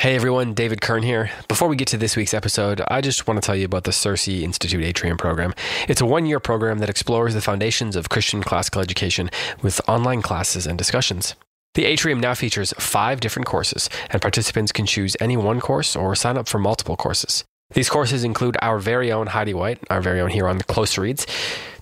Hey everyone, David Kern here. Before we get to this week's episode, I just want to tell you about the CiRCE Institute Atrium program. It's a one year program that explores the foundations of Christian classical education with online classes and discussions. The Atrium now features five different courses, and participants can choose any one course or sign up for multiple courses. These courses include our very own Heidi White, our very own here on the Close Reads,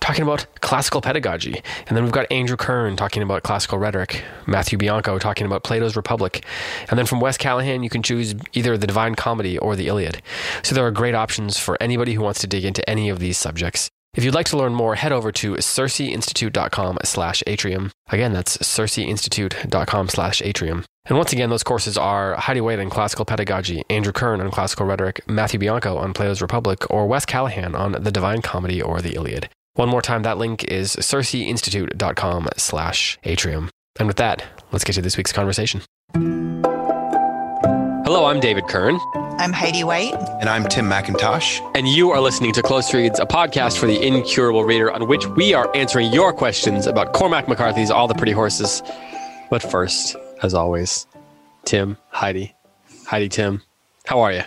talking about classical pedagogy. And then we've got Andrew Kern talking about classical rhetoric, Matthew Bianco talking about Plato's Republic. And then from Wes Callihan, you can choose either the Divine Comedy or the Iliad. So there are great options for anybody who wants to dig into any of these subjects. If you'd like to learn more, head over to circeinstitute.com slash atrium. Again, that's circeinstitute.com slash atrium. And once again, those courses are Heidi White on classical pedagogy, Andrew Kern on classical rhetoric, Matthew Bianco on Plato's Republic, or Wes Callihan on the Divine Comedy or the Iliad. One more time, that link is circeinstitute.com slash atrium. And with that, let's get to this week's conversation. Hello, I'm David Kern. I'm Heidi White. And I'm Tim McIntosh. And you are listening to Close Reads, a podcast for the incurable reader on which we are answering your questions about Cormac McCarthy's All the Pretty Horses. But first, as always, Tim, Heidi. Heidi, Tim, how are you?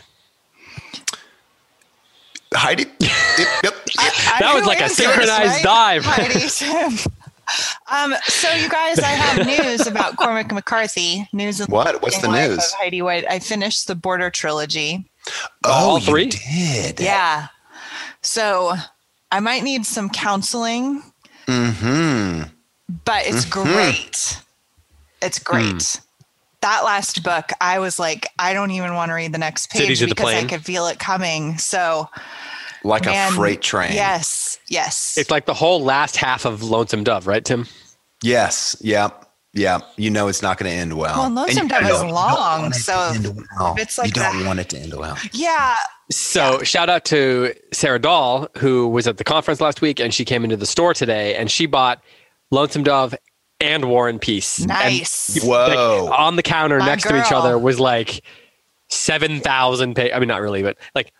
Heidi? yep, yep. I, that was like a synchronized right? dive. Heidi, Tim. Um, so you guys, I have news about Cormac McCarthy. News. Of What? What's the news? Of Heidi White. I finished the Border trilogy. Oh, All you three? did. Yeah. So I might need some counseling, Mm-hmm. but it's Mhm. great. It's great. That last book, I was like, I don't even want to read the next page Cities of the because I could feel it coming. So Like Man, a freight train. yes, yes. It's like the whole last half of Lonesome Dove, right, Tim? Yes. Yep. Yeah. You know it's not going to end well. Well, Lonesome you Dove don't- is you long, want it so well. it's like you don't the- want it to end well. yeah, So shout out to Sarah Dahl, who was at the conference last week, and she came into the store today, and she bought Lonesome Dove and War and Peace. And nice. Whoa. like, on the counter My next to each other was like 7,000 pages. I mean, not really, but like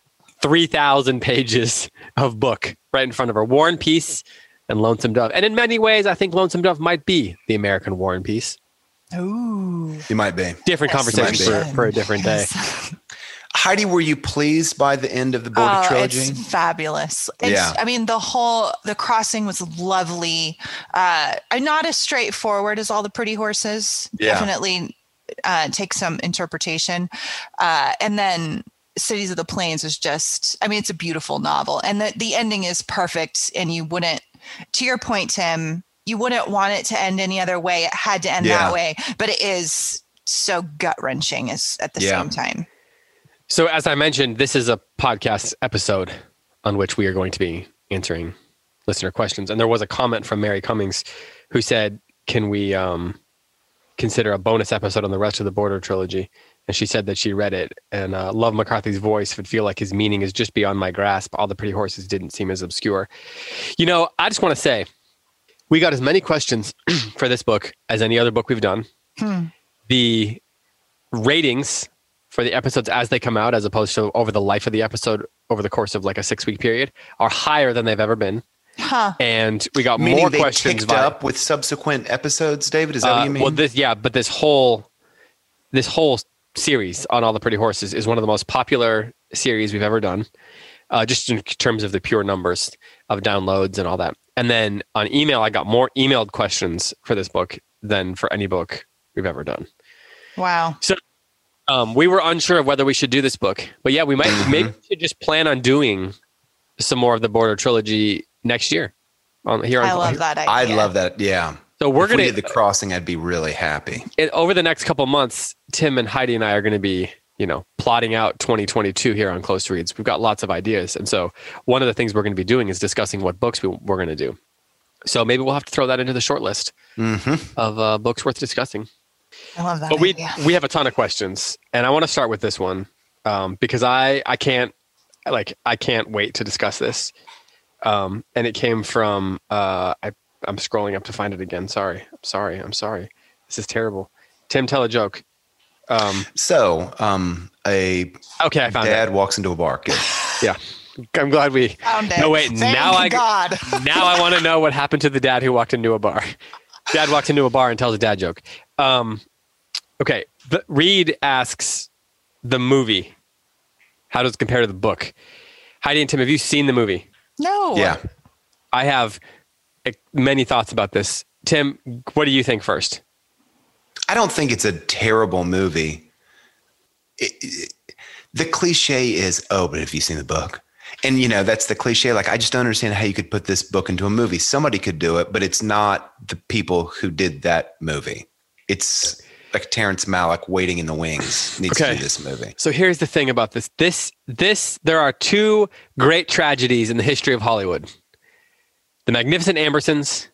3,000 pages of book right in front of her. War and Peace and Lonesome Dove. And in many ways, I think Lonesome Dove might be the American War and Peace. Ooh. you might be. Different Yes, conversation might for, for a different day. Yes. Heidi, were you pleased by the end of the Border Oh, trilogy? It's fabulous. It's, Yeah. I mean, the whole the crossing was lovely. Uh, and not as straightforward as all the pretty horses. Yeah. Definitely uh, take some interpretation. Uh, and then Cities of the Plains is just. I mean, it's a beautiful novel, and the the ending is perfect. And you wouldn't, to your point, Tim, you wouldn't want it to end any other way. It had to end Yeah. that way, but it is so gut wrenching as at the Yeah. same time. So, as I mentioned, this is a podcast episode on which we are going to be answering listener questions. And there was a comment from Mary Cummings who said, Can we um, consider a bonus episode on the rest of the Border trilogy? And she said that she read it and uh, Love McCarthy's voice would feel like his meaning is just beyond my grasp. All the pretty horses didn't seem as obscure. You know, I just want to say we got as many questions for this book as any other book we've done. Hmm. The ratings for the episodes as they come out, as opposed to over the life of the episode over the course of like a six week period, are higher than they've ever been. Huh. And we got Meaning more they questions. ticked via- up with subsequent episodes, David? Is that uh, what you mean? Well, this yeah, but this whole this whole series on all the pretty horses is one of the most popular series we've ever done, uh, just in terms of the pure numbers of downloads and all that. And then on email, I got more emailed questions for this book than for any book we've ever done. Wow. So um, we were unsure of whether we should do this book, but yeah, we might Mhm. maybe we should just plan on doing some more of the Border trilogy next year. On here, on, I love that idea. I love that. Yeah. So we're if gonna did the crossing, I'd be really happy. it, over the next couple months, Tim and Heidi and I are going to be, you know, plotting out 2022 here on Close Reads. We've got lots of ideas, and so one of the things we're going to be doing is discussing what books we, we're going to do. So maybe we'll have to throw that into the short list hmm of uh, books worth discussing. I love that But we idea. we have a ton of questions, and I want to start with this one um, because I I can't like I can't wait to discuss this. Um, and it came from uh, I I'm scrolling up to find it again. Sorry, I'm sorry, I'm sorry. This is terrible. Tim, tell a joke. Um, So, um, a okay, I found dad walks into a bar. Good. it. I'm glad we. Found it. No, wait, Thank now I- God. Now I want to know what happened to the dad who walked into a bar. Dad walks into a bar and tells a dad joke. Um, okay, the, Reed asks the movie, how does it compare to the book? Heidi and Tim, have you seen the movie? No. Yeah. I have Eh, many thoughts about this. Tim, what do you think first? I don't think it's a terrible movie. It, it, the cliche is, oh, but have you seen the book? And you know, that's the cliche. Like, I just don't understand how you could put this book into a movie. Somebody could do it, but it's not the people who did that movie. It's like Terrence Malick waiting in the wings needs Okay. to do this movie. So here's the thing about this. This this there are two great tragedies in the history of Hollywood. The Magnificent Ambersons,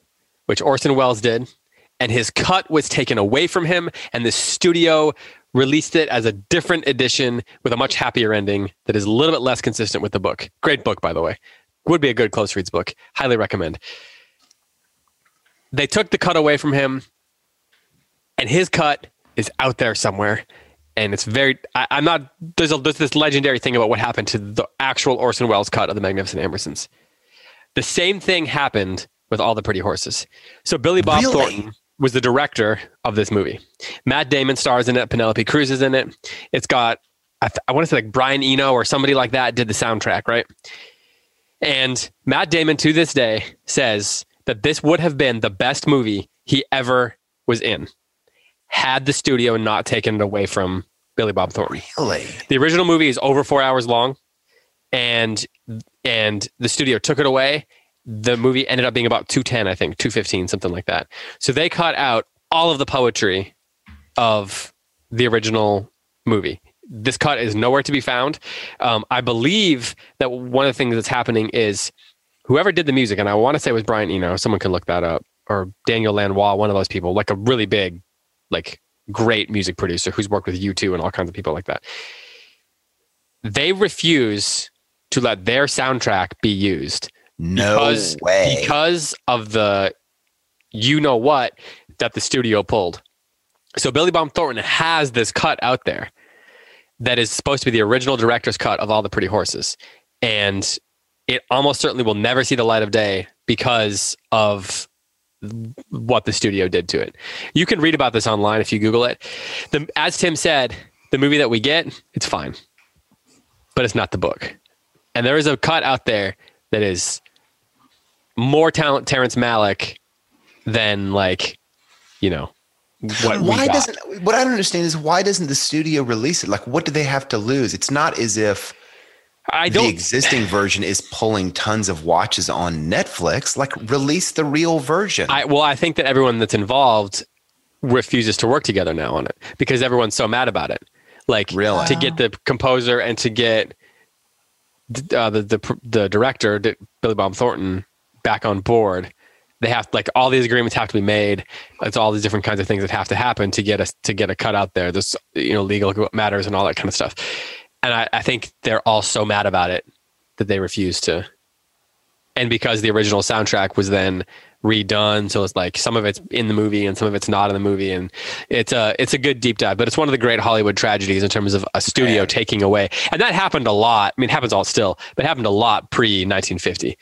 which Orson Welles did, and his cut was taken away from him and the studio released it as a different edition with a much happier ending that is a little bit less consistent with the book. Great book by the way. Would be a good close reads book. Highly recommend. They took the cut away from him and his cut is out there somewhere and it's very I, i'm not there's, a, there's this legendary thing about what happened to the actual orson welles cut of the magnificent ambersons the same thing happened with all the pretty horses so billy bob Really? thornton was the director of this movie matt damon stars in it penelope cruz is in it it's got i, th- I want to say like brian eno or somebody like that did the soundtrack right and matt damon to this day says that this would have been the best movie he ever was in had the studio not taken it away from Billy Bob Thornton. Really? The original movie is over four hours long, and and the studio took it away. The movie ended up being about two ten, I think, two fifteen, something like that. So they cut out all of the poetry of the original movie. This cut is nowhere to be found. Um, I believe that one of the things that's happening is whoever did the music, and I want to say it was Brian Eno. Someone can look that up, or Daniel Lanois, one of those people, like a really big, like great music producer who's worked with U2 and all kinds of people like that. They refuse to let their soundtrack be used No because way. because of the you know what that the studio pulled. So Billy Bob Thornton has this cut out there that is supposed to be the original director's cut of all the pretty horses. And it almost certainly will never see the light of day because of what the studio did to it. You can read about this online if you Google it. The, as Tim said, the movie that we get, it's fine, but it's not the book. And there is a cut out there that is more talent Terrence Malick than like, you know, what we why doesn't what I don't understand is why doesn't the studio release it? Like, what do they have to lose? It's not as if I the don't the existing version is pulling tons of watches on Netflix. Like, release the real version. I well, I think that everyone that's involved refuses to work together now on it because everyone's so mad about it. Like Really? to get the composer and to get uh, the the the director Billy Bob Thornton back on board. They have like all these agreements have to be made. It's all these different kinds of things that have to happen to get us to get a cut out there. There's you know legal matters and all that kind of stuff. And I, I think they're all so mad about it that they refuse to and because the original soundtrack was then redone so it's like some of it's in the movie and some of it's not in the movie and it's a it's a good deep dive but it's one of the great hollywood tragedies in terms of a studio Yeah. taking away and that happened a lot i mean it happens all still but it happened a lot pre 1950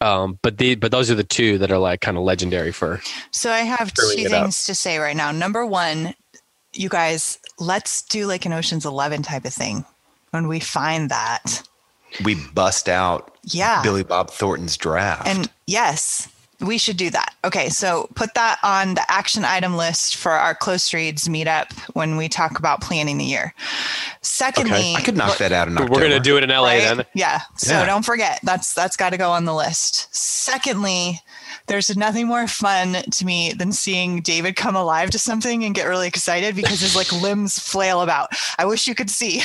um, but the but those are the two that are like kind of legendary for So I have two it up. things to say right now. Number one, you guys, let's do like an Ocean's Eleven type of thing when we find that. we bust out Yeah. Billy Bob Thornton's draft. And yes, we should do that. Okay, so put that on the action item list for our close reads meetup when we talk about planning the year. Secondly, I could knock that out in we're going to do it in la right? then Yeah. So Yeah. don't forget that's that's got to go on the list. Secondly, there's nothing more fun to me than seeing David come alive to something and get really excited because his like limbs flail about. I wish you could see.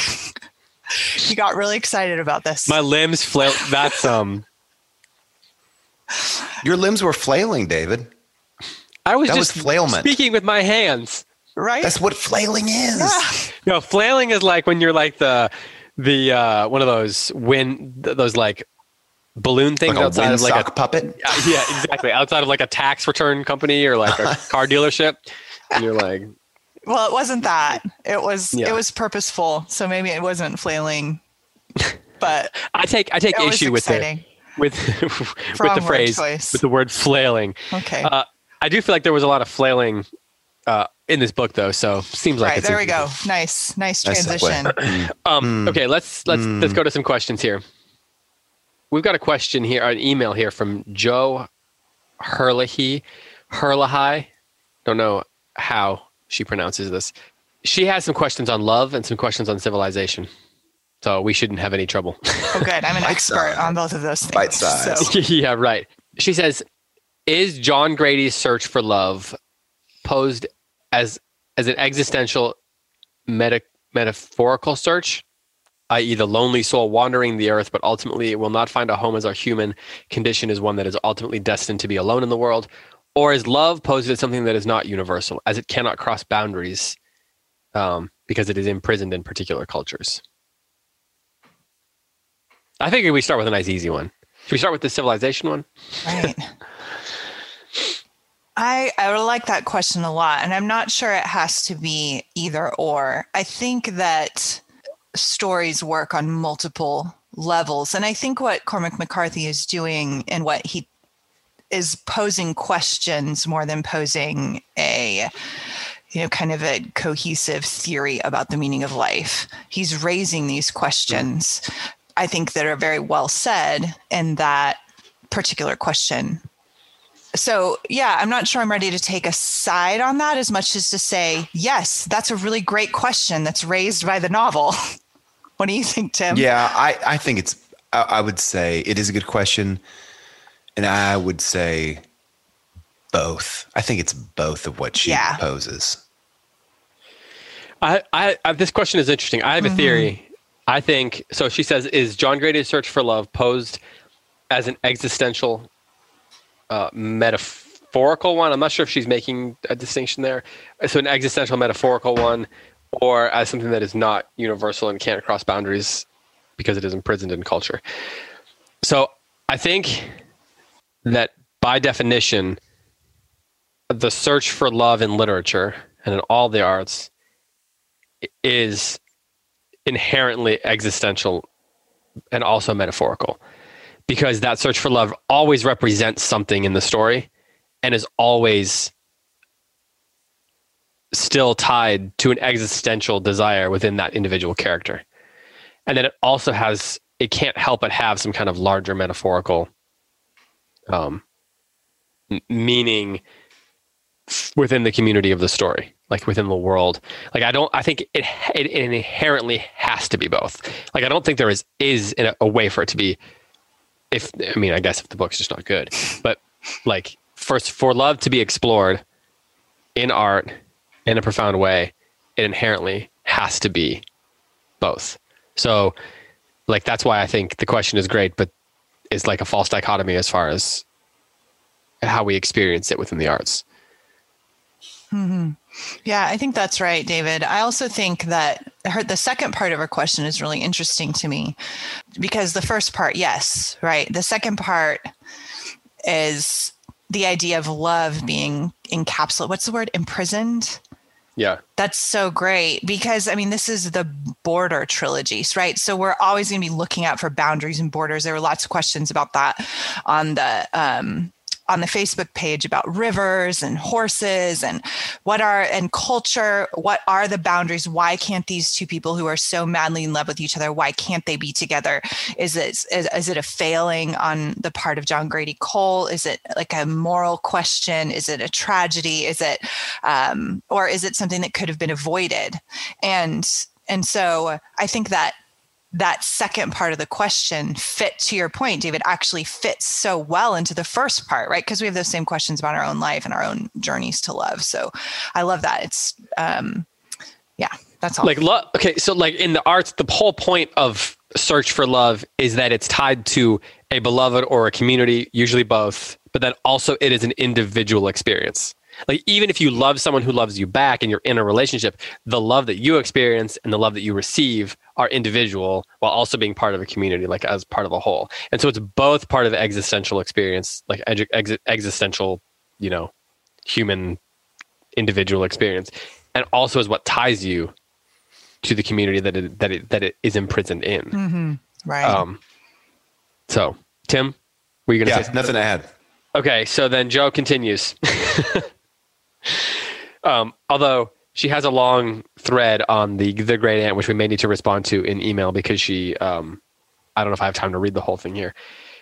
he got really excited about this. my limbs flail that's um Your limbs were flailing, David. i was That just was flailment. speaking with my hands right? That's what flailing is. Yeah. No, flailing is like when you're like the the uh one of those wind th- those like balloon things Like a outside of like a puppet. Uh, yeah exactly outside of like a tax return company or like a car dealership and you're like Well, it wasn't that. It was Yeah. it was purposeful. So maybe it wasn't flailing. But I take I take issue with the exciting. With with the phrase choice. with the word flailing. Okay. Uh, I do feel like there was a lot of flailing uh, in this book though, so seems like right it's there we go. Nice, nice Nice transition. Um, Mm. Okay, let's let's let's go to some questions here. We've got a question here, an email here from Joe Herlihy. Herlihy. Don't know how she pronounces this. She has some questions on love and some questions on civilization. So we shouldn't have any trouble. Oh, good. I'm an Bite expert size. on both of those things. Bite size. So, yeah, right. She says, "Is John Grady's search for love posed as as an existential meta, metaphorical search, i.e., the lonely soul wandering the earth, but ultimately it will not find a home as our human condition is one that is ultimately destined to be alone in the world, or is love posed as something that is not universal, as it cannot cross boundaries um, because it is imprisoned in particular cultures?" I think we start with a nice easy one. Should we start with the civilization one? right. I I would like that question a lot, and I'm not sure it has to be either or. I think that stories work on multiple levels, and I think what Cormac McCarthy is doing and what he is posing questions more than posing a you know kind of a cohesive theory about the meaning of life. He's raising these questions. I think that are very well said in that particular question so yeah i'm not sure i'm ready to take a side on that as much as to say yes that's a really great question that's raised by the novel what do you think tim Yeah, I, I think it's, I, I would say it is a good question. And I would say both. I think it's both of what she Yeah. poses. I, I, I this question is interesting. I have a mm-hmm. theory. I think so. She says, "Is John Grady's search for love posed as an existential, uh, metaphorical one?" I'm not sure if she's making a distinction there. So, an existential metaphorical one, or as something that is not universal and can't cross boundaries because it is imprisoned in culture. So, I think that by definition, the search for love in literature and in all the arts is inherently existential and also metaphorical. Because that search for love always represents something in the story and is always still tied to an existential desire within that individual character. And then it also has it can't help but have some kind of larger metaphorical um, meaning within the community of the story like within the world. Like i don't i think it, it inherently has to be both. Like i don't think there is is a, a way for it to be if i mean i guess if the book's just not good but like first for love to be explored in art in a profound way it inherently has to be both. So like that's why i think the question is great but it's like a false dichotomy as far as how we experience it within the arts Yeah, I think that's right, David. I also think that her the second part of her question is really interesting to me because the first part, yes, right. The second part is the idea of love being encapsulated. What's the word? Imprisoned. yeah That's so great because I mean this is the border trilogies, right? So we're always going to be looking out for boundaries and borders. There were lots of questions about that on the um, on the Facebook page about rivers and horses and what are and culture. What are the boundaries? Why can't these two people who are so madly in love with each other? Why can't they be together? Is it is, is it a failing on the part of John Grady Cole? Is it like a moral question? Is it a tragedy? Is it um, or is it something that could have been avoided? And and so I think that that second part of the question fit to your point david actually fits so well into the first part right? Because we have those same questions about our own life and our own journeys to love. So i love that. It's um yeah that's all. Like love okay so like in the arts the whole point of search for love is that it's tied to a beloved or a community usually both but then also it is an individual experience like even if you love someone who loves you back and you're in a relationship the love that you experience and the love that you receive are individual while also being part of a community like as part of a whole and so it's both part of the existential experience like edu- ex- existential you know human individual experience and also is what ties you to the community that it, that it, that it is imprisoned in. Mhm. right Um, so, Tim, were you going to Yeah, say something? nothing to add. Okay, so then Joe continues. Um, although she has a long thread on the the great aunt, which we may need to respond to in email because she, um, I don't know if I have time to read the whole thing here.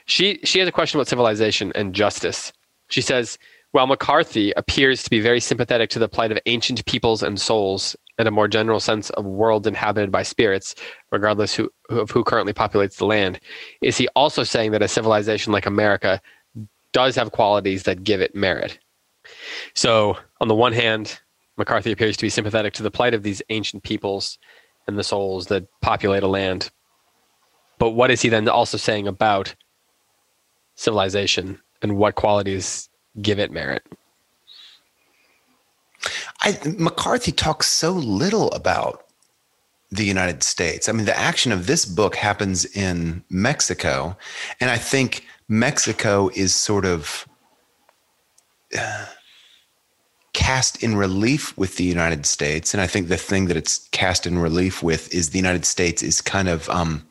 She she has a question about civilization and justice. She says, while McCarthy appears to be very sympathetic to the plight of ancient peoples and souls and a more general sense of worlds inhabited by spirits, regardless who, of who currently populates the land, is he also saying that a civilization like America does have qualities that give it merit? So, on the one hand, McCarthy appears to be sympathetic to the plight of these ancient peoples and the souls that populate a land. But what is he then also saying about civilization and what qualities give it merit? I, McCarthy talks so little about the United States. I mean, the action of this book happens in Mexico, and I think Mexico is sort of uh, cast in relief with the United States. And I think the thing that it's cast in relief with is the United States is kind of um,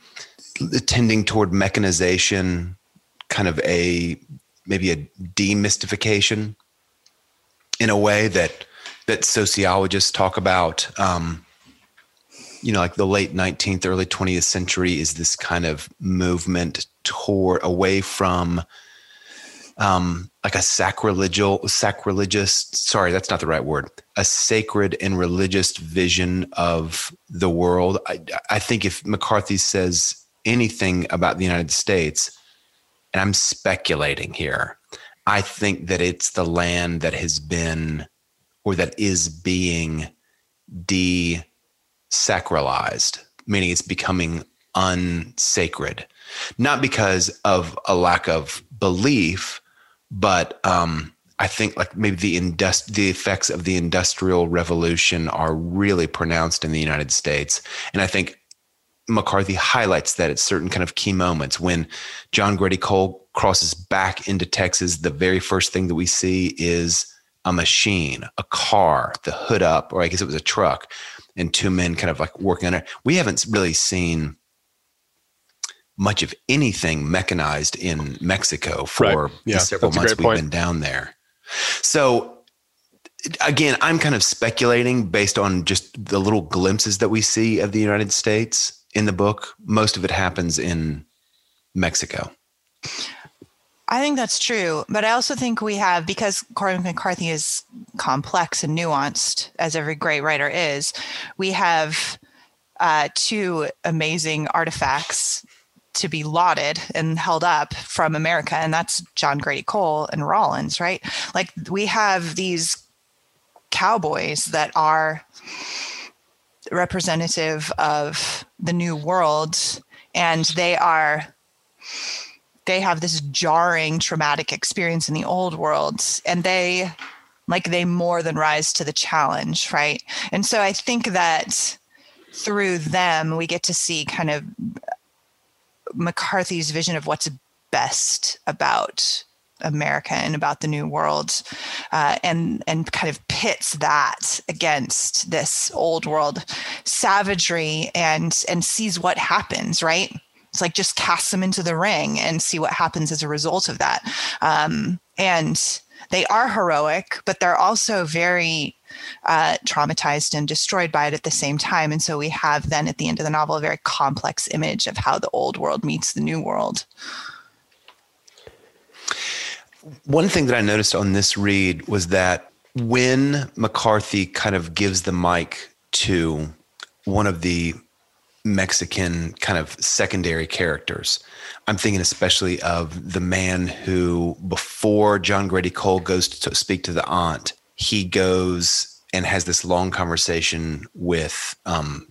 tending toward mechanization, kind of a maybe a demystification in a way that that sociologists talk about. Um, you know, like the late 19th, early 20th century is this kind of movement toward away from um, like a sacrilegious, sacrilegious, sorry, that's not the right word, a sacred and religious vision of the world. I, I think if McCarthy says anything about the United States, and I'm speculating here, I think that it's the land that has been or that is being desacralized, meaning it's becoming unsacred, not because of a lack of belief, but um, I think like maybe the indust- the effects of the industrial revolution are really pronounced in the United States, and I think McCarthy highlights that at certain kind of key moments when John Grady Cole crosses back into Texas. The very first thing that we see is a machine, a car, the hood up, or I guess it was a truck, and two men kind of like working on it. We haven't really seen much of anything mechanized in Mexico for right. yeah, the several months we've point. been down there. So again, I'm kind of speculating based on just the little glimpses that we see of the United States in the book. Most of it happens in Mexico. I think that's true. But I also think we have, because Cormac McCarthy is complex and nuanced, as every great writer is, we have uh, two amazing artifacts to be lauded and held up from America, and that's John Grady Cole and Rawlins, right? Like we have these cowboys that are representative of the new world and they are they have this jarring traumatic experience in the old world and they like they more than rise to the challenge right and so i think that through them we get to see kind of mccarthy's vision of what's best about America and about the New World, uh, and and kind of pits that against this old world savagery and and sees what happens. Right? It's like just cast them into the ring and see what happens as a result of that. Um, and they are heroic, but they're also very uh, traumatized and destroyed by it at the same time. And so we have then at the end of the novel a very complex image of how the old world meets the new world. One thing that I noticed on this read was that when McCarthy kind of gives the mic to one of the Mexican kind of secondary characters, I'm thinking especially of the man who, before John Grady Cole goes to speak to the aunt, he goes and has this long conversation with um,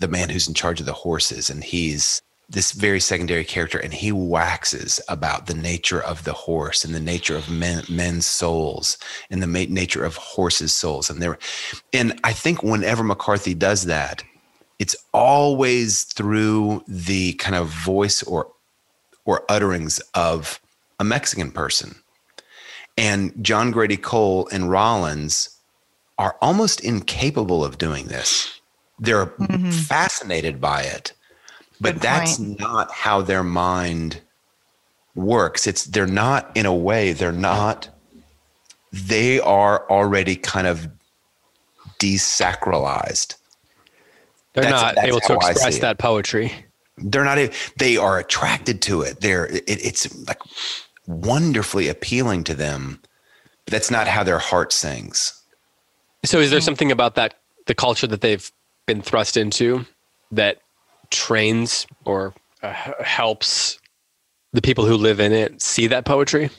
the man who's in charge of the horses, and he's this very secondary character and he waxes about the nature of the horse and the nature of men, men's souls and the ma- nature of horses souls. And there and i think whenever mccarthy does that it's always through the kind of voice or or utterings of a mexican person. And john grady cole and rawlins are almost incapable of doing this they're mm-hmm. fascinated by it but Good that's point. not how their mind works it's they're not in a way they're not they are already kind of desacralized. They're That's- not that's able to express that poetry. They're not. They are attracted to it. They're. It, it's like wonderfully appealing to them. But that's not how their heart sings. So, is there something about that the culture that they've been thrust into that trains or uh, helps the people who live in it see that poetry?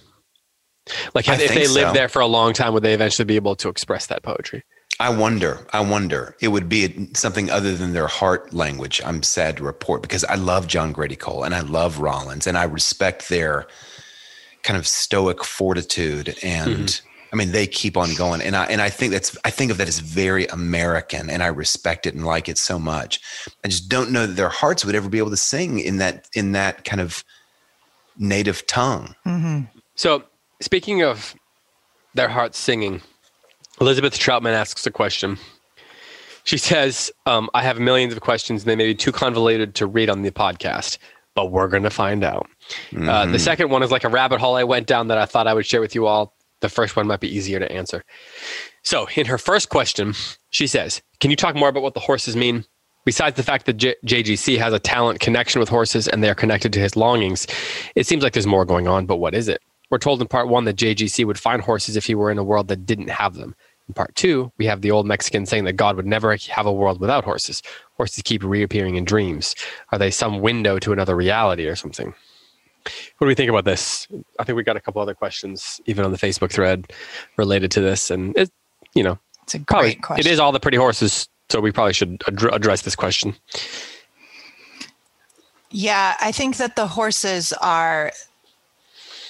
Like, if, if think they live there for a long time, would they eventually be able to express that poetry? I wonder. I wonder. It would be something other than their heart language. I'm sad to report because I love John Grady Cole and I love Rawlins and I respect their kind of stoic fortitude and I mean they keep on going and I and I think that's I think of that as very American and I respect it and like it so much. I just don't know that their hearts would ever be able to sing in that in that kind of native tongue. So, speaking of their hearts singing, Elizabeth Troutman asks a question. She says, um, I have millions of questions and they may be too convoluted to read on the podcast, but we're going to find out. Uh, the second one is like a rabbit hole I went down that I thought I would share with you all. The first one might be easier to answer. So, in her first question, she says, Can you talk more about what the horses mean? Besides the fact that J- JGC has a talent connection with horses and they are connected to his longings, it seems like there's more going on, but what is it? We're told in part one that JGC would find horses if he were in a world that didn't have them. In part two, we have the old Mexican saying that God would never have a world without horses. Horses keep reappearing in dreams. Are they some window to another reality or something? What do we think about this? I think we got a couple other questions, even on the Facebook thread, related to this, and it, you know, It's a great probably question. it is all the pretty horses, so we probably should ad- address this question. Yeah, I think that the horses are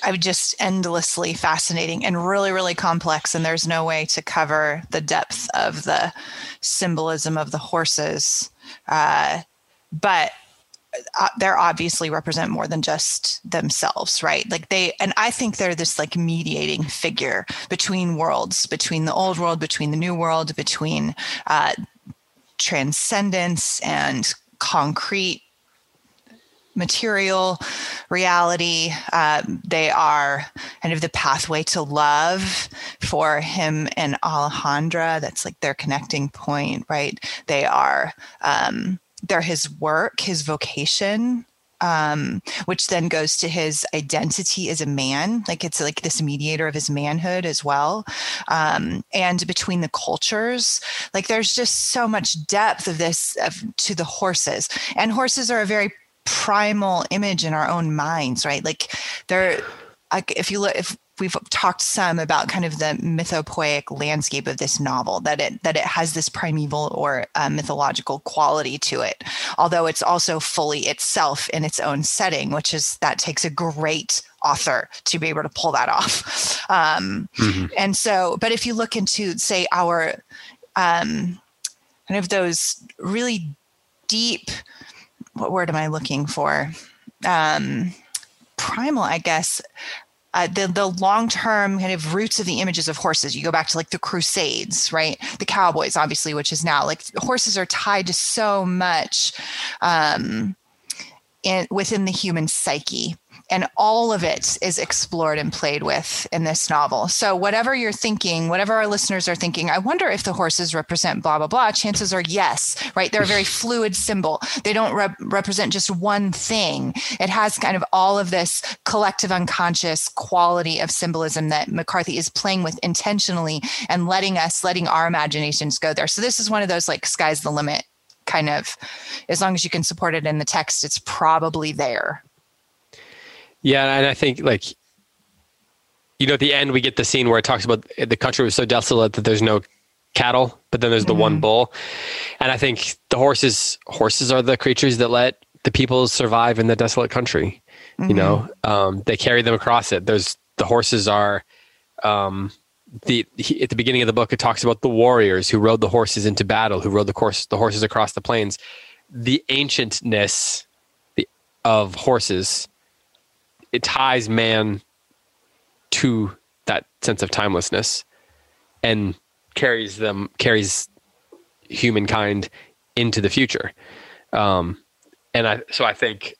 I'm just endlessly fascinating and really, really complex. And there's no way to cover the depth of the symbolism of the horses. Uh, but uh, they're obviously represent more than just themselves, right? Like they, and I think they're this like mediating figure between worlds, between the old world, between the new world, between uh, transcendence and concrete material reality. Um, they are kind of the pathway to love for him and Alejandra. That's like their connecting point, right? They are, um, they're his work, his vocation. Um, which then goes to his identity as a man. Like it's like this mediator of his manhood as well. Um, and between the cultures, like there's just so much depth of this of, to the horses. And horses are a very primal image in our own minds, right? Like they're if you look if we've talked some about kind of the mythopoeic landscape of this novel that it that it has this primeval or uh, mythological quality to it although it's also fully itself in its own setting which is that takes a great author to be able to pull that off um, and so but if you look into say our um, kind of those really deep what word am I looking for? Um, primal, I guess. Uh, the the long term kind of roots of the images of horses. You go back to like the Crusades, right? The cowboys, obviously, which is now like horses are tied to so much um, in, within the human psyche. And all of it is explored and played with in this novel. So, whatever you're thinking, whatever our listeners are thinking, I wonder if the horses represent blah, blah, blah. Chances are yes, right? They're a very fluid symbol. They don't rep- represent just one thing. It has kind of all of this collective unconscious quality of symbolism that McCarthy is playing with intentionally and letting us, letting our imaginations go there. So, this is one of those like sky's the limit kind of, as long as you can support it in the text, it's probably there. Yeah, and I think like you know at the end we get the scene where it talks about the country was so desolate that there's no cattle, but then there's the one bull. And I think the horses horses are the creatures that let the people survive in the desolate country. You know, um, they carry them across it. There's the horses are um, the he, at the beginning of the book it talks about the warriors who rode the horses into battle, who rode the course the horses across the plains. The ancientness the, of horses it ties man to that sense of timelessness and carries them carries humankind into the future. Um and i so i think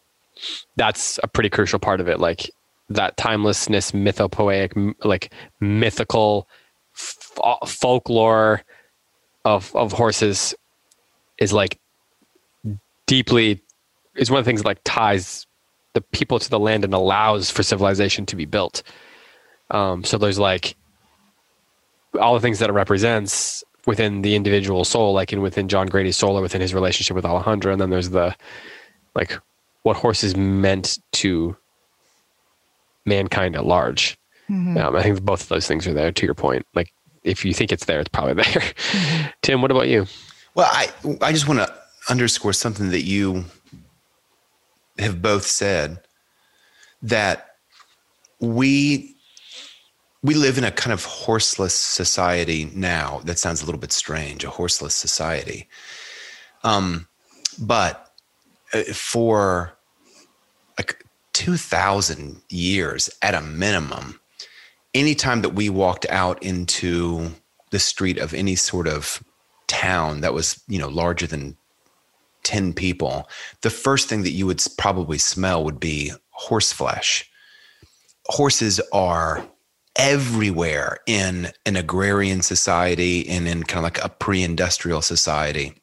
that's a pretty crucial part of it. Like that timelessness mythopoeic m- like mythical f- folklore of of horses is like deeply is one of the things that like ties the people to the land and allows for civilization to be built. Um, so there's like all the things that it represents within the individual soul, like in within John Grady's soul or within his relationship with Alejandra. And then there's the like what horses meant to mankind at large. Mm-hmm. Um, I think both of those things are there to your point. Like if you think it's there, it's probably there. Mm-hmm. Tim, what about you? Well, I I just want to underscore something that you have both said that we we live in a kind of horseless society now. That sounds a little bit strange, a horseless society. Um, but uh, for like 2000 years at a minimum, anytime that we walked out into the street of any sort of town that was, you know, larger than 10 people, the first thing that you would probably smell would be horse flesh. Horses are everywhere in an agrarian society and in kind of like a pre industrial society.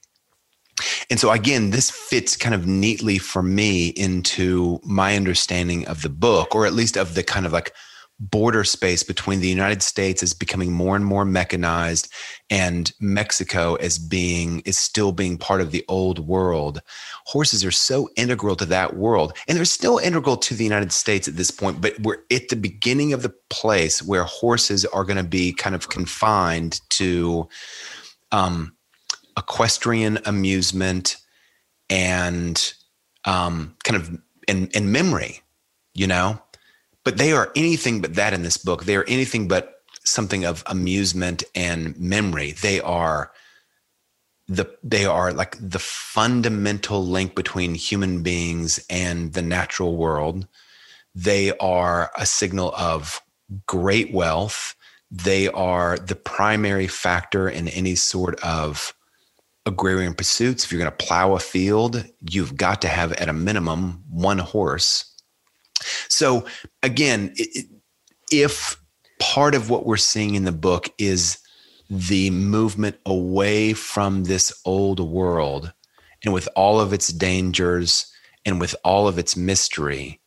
And so, again, this fits kind of neatly for me into my understanding of the book, or at least of the kind of like border space between the United States is becoming more and more mechanized and Mexico as being is still being part of the old world. Horses are so integral to that world and they're still integral to the United States at this point, but we're at the beginning of the place where horses are going to be kind of confined to um, equestrian amusement and um, kind of in, in memory, you know? But they are anything but that in this book. They are anything but something of amusement and memory. They are the they are like the fundamental link between human beings and the natural world. They are a signal of great wealth. They are the primary factor in any sort of agrarian pursuits. If you're going to plow a field, you've got to have at a minimum one horse so again, if part of what we're seeing in the book is the movement away from this old world and with all of its dangers and with all of its mystery,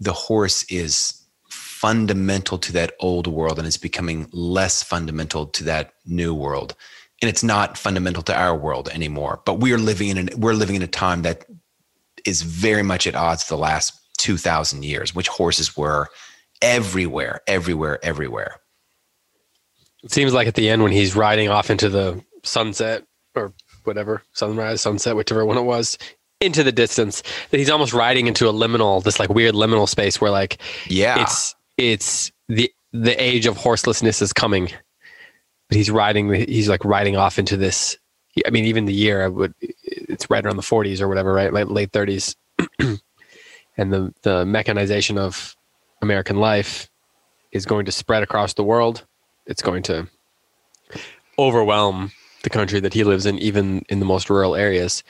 the horse is fundamental to that old world and is becoming less fundamental to that new world. And it's not fundamental to our world anymore. But we are living in an, we're living in a time that is very much at odds to the last 2,000 years, which horses were everywhere, everywhere, everywhere. It seems like at the end when he's riding off into the sunset or whatever, sunrise, sunset, whichever one it was, into the distance, that he's almost riding into a liminal, this like weird liminal space where like, yeah, it's, it's the, the age of horselessness is coming. But he's riding, he's like riding off into this. I mean, even the year I would, it's right around the 40s or whatever, right? Like late 30s. and the, the mechanization of American life is going to spread across the world. It's going to overwhelm the country that he lives in, even in the most rural areas.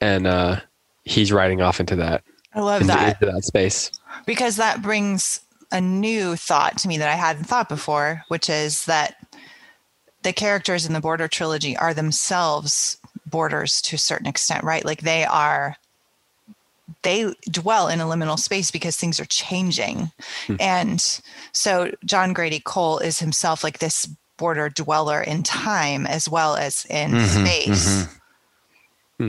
And uh, he's riding off into that. I love into, that. Into that space. Because that brings a new thought to me that I hadn't thought before, which is that the characters in the Border trilogy are themselves borders to a certain extent, right? Like they are they dwell in a liminal space because things are changing. Hmm. And so John Grady Cole is himself like this border dweller in time as well as in mm-hmm, space. Mm-hmm. Hmm.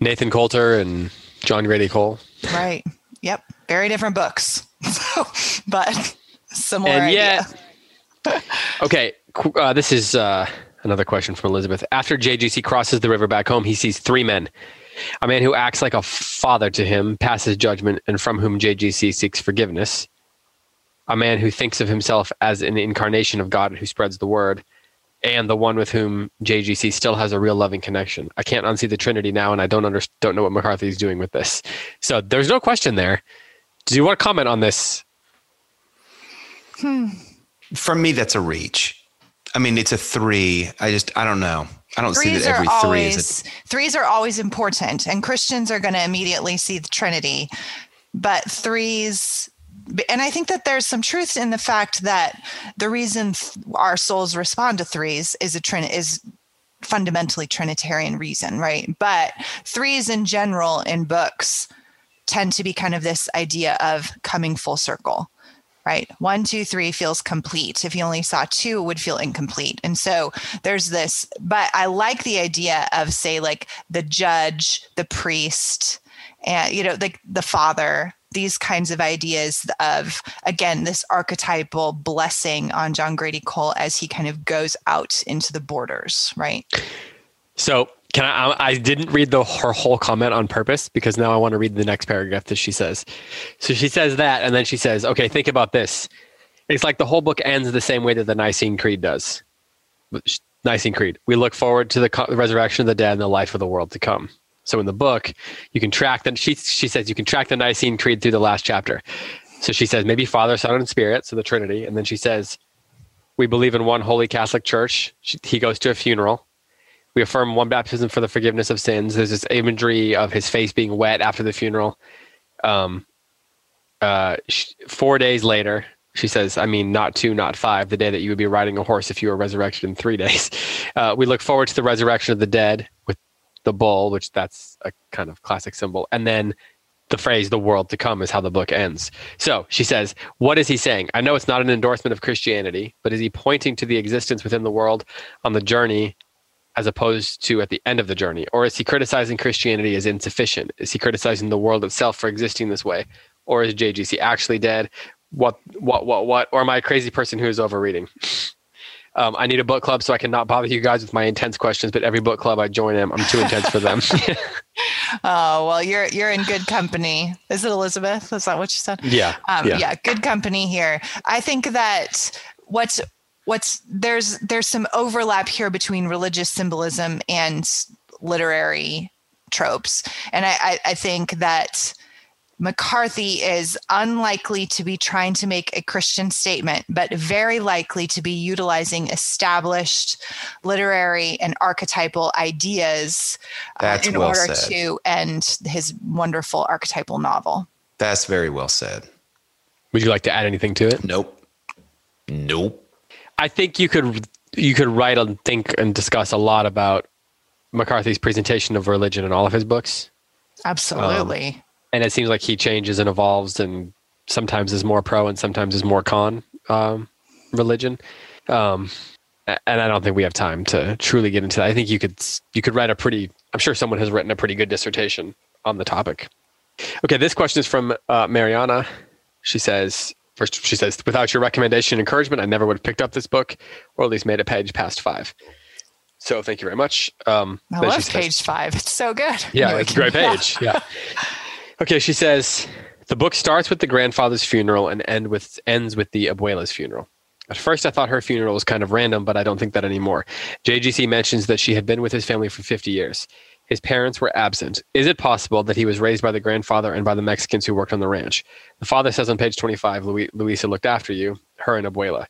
Nathan Coulter and John Grady Cole. Right. Yep. Very different books. but similar and idea. okay. Uh, this is uh, another question from Elizabeth. After JGC crosses the river back home, he sees three men a man who acts like a father to him, passes judgment, and from whom JGC seeks forgiveness. A man who thinks of himself as an incarnation of God who spreads the word, and the one with whom JGC still has a real loving connection. I can't unsee the Trinity now, and I don't under, don't know what McCarthy is doing with this. So there's no question there. Do you want to comment on this? Hmm. For me, that's a reach. I mean, it's a three. I just, I don't know. I don't threes see that every three is. A, threes are always important, and Christians are going to immediately see the Trinity, but threes and I think that there's some truth in the fact that the reason th- our souls respond to threes is a trin is fundamentally Trinitarian reason, right? But threes in general in books tend to be kind of this idea of coming full circle right? One, two, three feels complete. If you only saw two, it would feel incomplete. And so there's this, but I like the idea of, say, like the judge, the priest, and, you know, like the father, these kinds of ideas of, again, this archetypal blessing on John Grady Cole as he kind of goes out into the borders, right? So can I? I didn't read the her whole comment on purpose because now I want to read the next paragraph that she says. So she says that, and then she says, "Okay, think about this. It's like the whole book ends the same way that the Nicene Creed does. Nicene Creed. We look forward to the resurrection of the dead and the life of the world to come. So in the book, you can track that. She she says you can track the Nicene Creed through the last chapter. So she says maybe Father, Son, and Spirit, so the Trinity, and then she says we believe in one holy Catholic Church. She, he goes to a funeral we affirm one baptism for the forgiveness of sins. There's this imagery of his face being wet after the funeral. Um, uh, four days later, she says, I mean, not two, not five, the day that you would be riding a horse if you were resurrected in three days. Uh, we look forward to the resurrection of the dead with the bull, which that's a kind of classic symbol. And then the phrase the world to come is how the book ends. So she says, What is he saying? I know it's not an endorsement of Christianity, but is he pointing to the existence within the world on the journey as opposed to at the end of the journey? Or is he criticizing Christianity as insufficient? Is he criticizing the world itself for existing this way? Or is JGC actually dead? What, what, what, what? Or am I a crazy person who is overreading? Um, I need a book club so I can not bother you guys with my intense questions, but every book club I join in, I'm too intense for them. oh, well, you're, you're in good company. Is it Elizabeth? Is that what you said? Yeah. Um, yeah. yeah. Good company here. I think that what's what's there's there's some overlap here between religious symbolism and literary tropes and i i, I think that McCarthy is unlikely to be trying to make a Christian statement, but very likely to be utilizing established literary and archetypal ideas uh, in well order said. to end his wonderful archetypal novel. That's very well said. Would you like to add anything to it? Nope. Nope. I think you could you could write and think and discuss a lot about McCarthy's presentation of religion in all of his books. Absolutely. Um, and it seems like he changes and evolves, and sometimes is more pro and sometimes is more con um, religion. Um, and I don't think we have time to truly get into that. I think you could you could write a pretty. I'm sure someone has written a pretty good dissertation on the topic. Okay, this question is from uh, Mariana. She says, First, she says, without your recommendation and encouragement, I never would have picked up this book or at least made a page past five. So thank you very much. Um, I love says, page five. It's so good. Yeah, anyway, it's a great page. yeah. Okay, she says, the book starts with the grandfather's funeral and end with ends with the abuela's funeral. At first, I thought her funeral was kind of random, but I don't think that anymore. JGC mentions that she had been with his family for 50 years. His parents were absent. Is it possible that he was raised by the grandfather and by the Mexicans who worked on the ranch? The father says on page 25, Luisa looked after you, her and Abuela.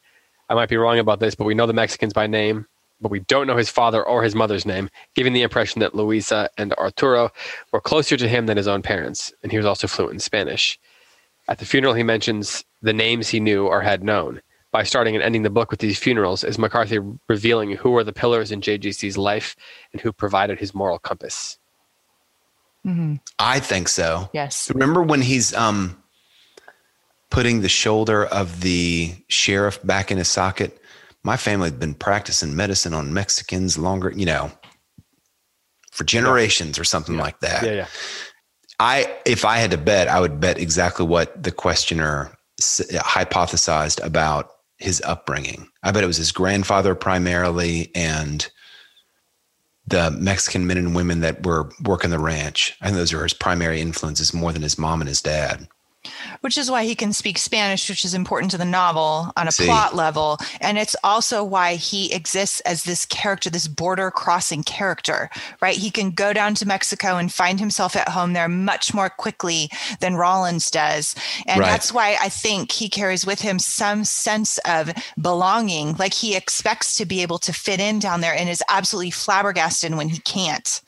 I might be wrong about this, but we know the Mexicans by name, but we don't know his father or his mother's name, giving the impression that Luisa and Arturo were closer to him than his own parents, and he was also fluent in Spanish. At the funeral, he mentions the names he knew or had known by starting and ending the book with these funerals is McCarthy revealing who were the pillars in JGC's life and who provided his moral compass. Mm-hmm. I think so. Yes. Remember when he's um, putting the shoulder of the sheriff back in his socket? My family had been practicing medicine on Mexicans longer, you know, for generations yeah. or something yeah. like that. Yeah, yeah. I, if I had to bet, I would bet exactly what the questioner hypothesized about his upbringing. I bet it was his grandfather primarily and the Mexican men and women that were working the ranch. I think those are his primary influences more than his mom and his dad which is why he can speak Spanish, which is important to the novel on a See. plot level. And it's also why he exists as this character, this border crossing character, right? He can go down to Mexico and find himself at home there much more quickly than Rawlins does. And right. that's why I think he carries with him some sense of belonging, like he expects to be able to fit in down there and is absolutely flabbergasted when he can't.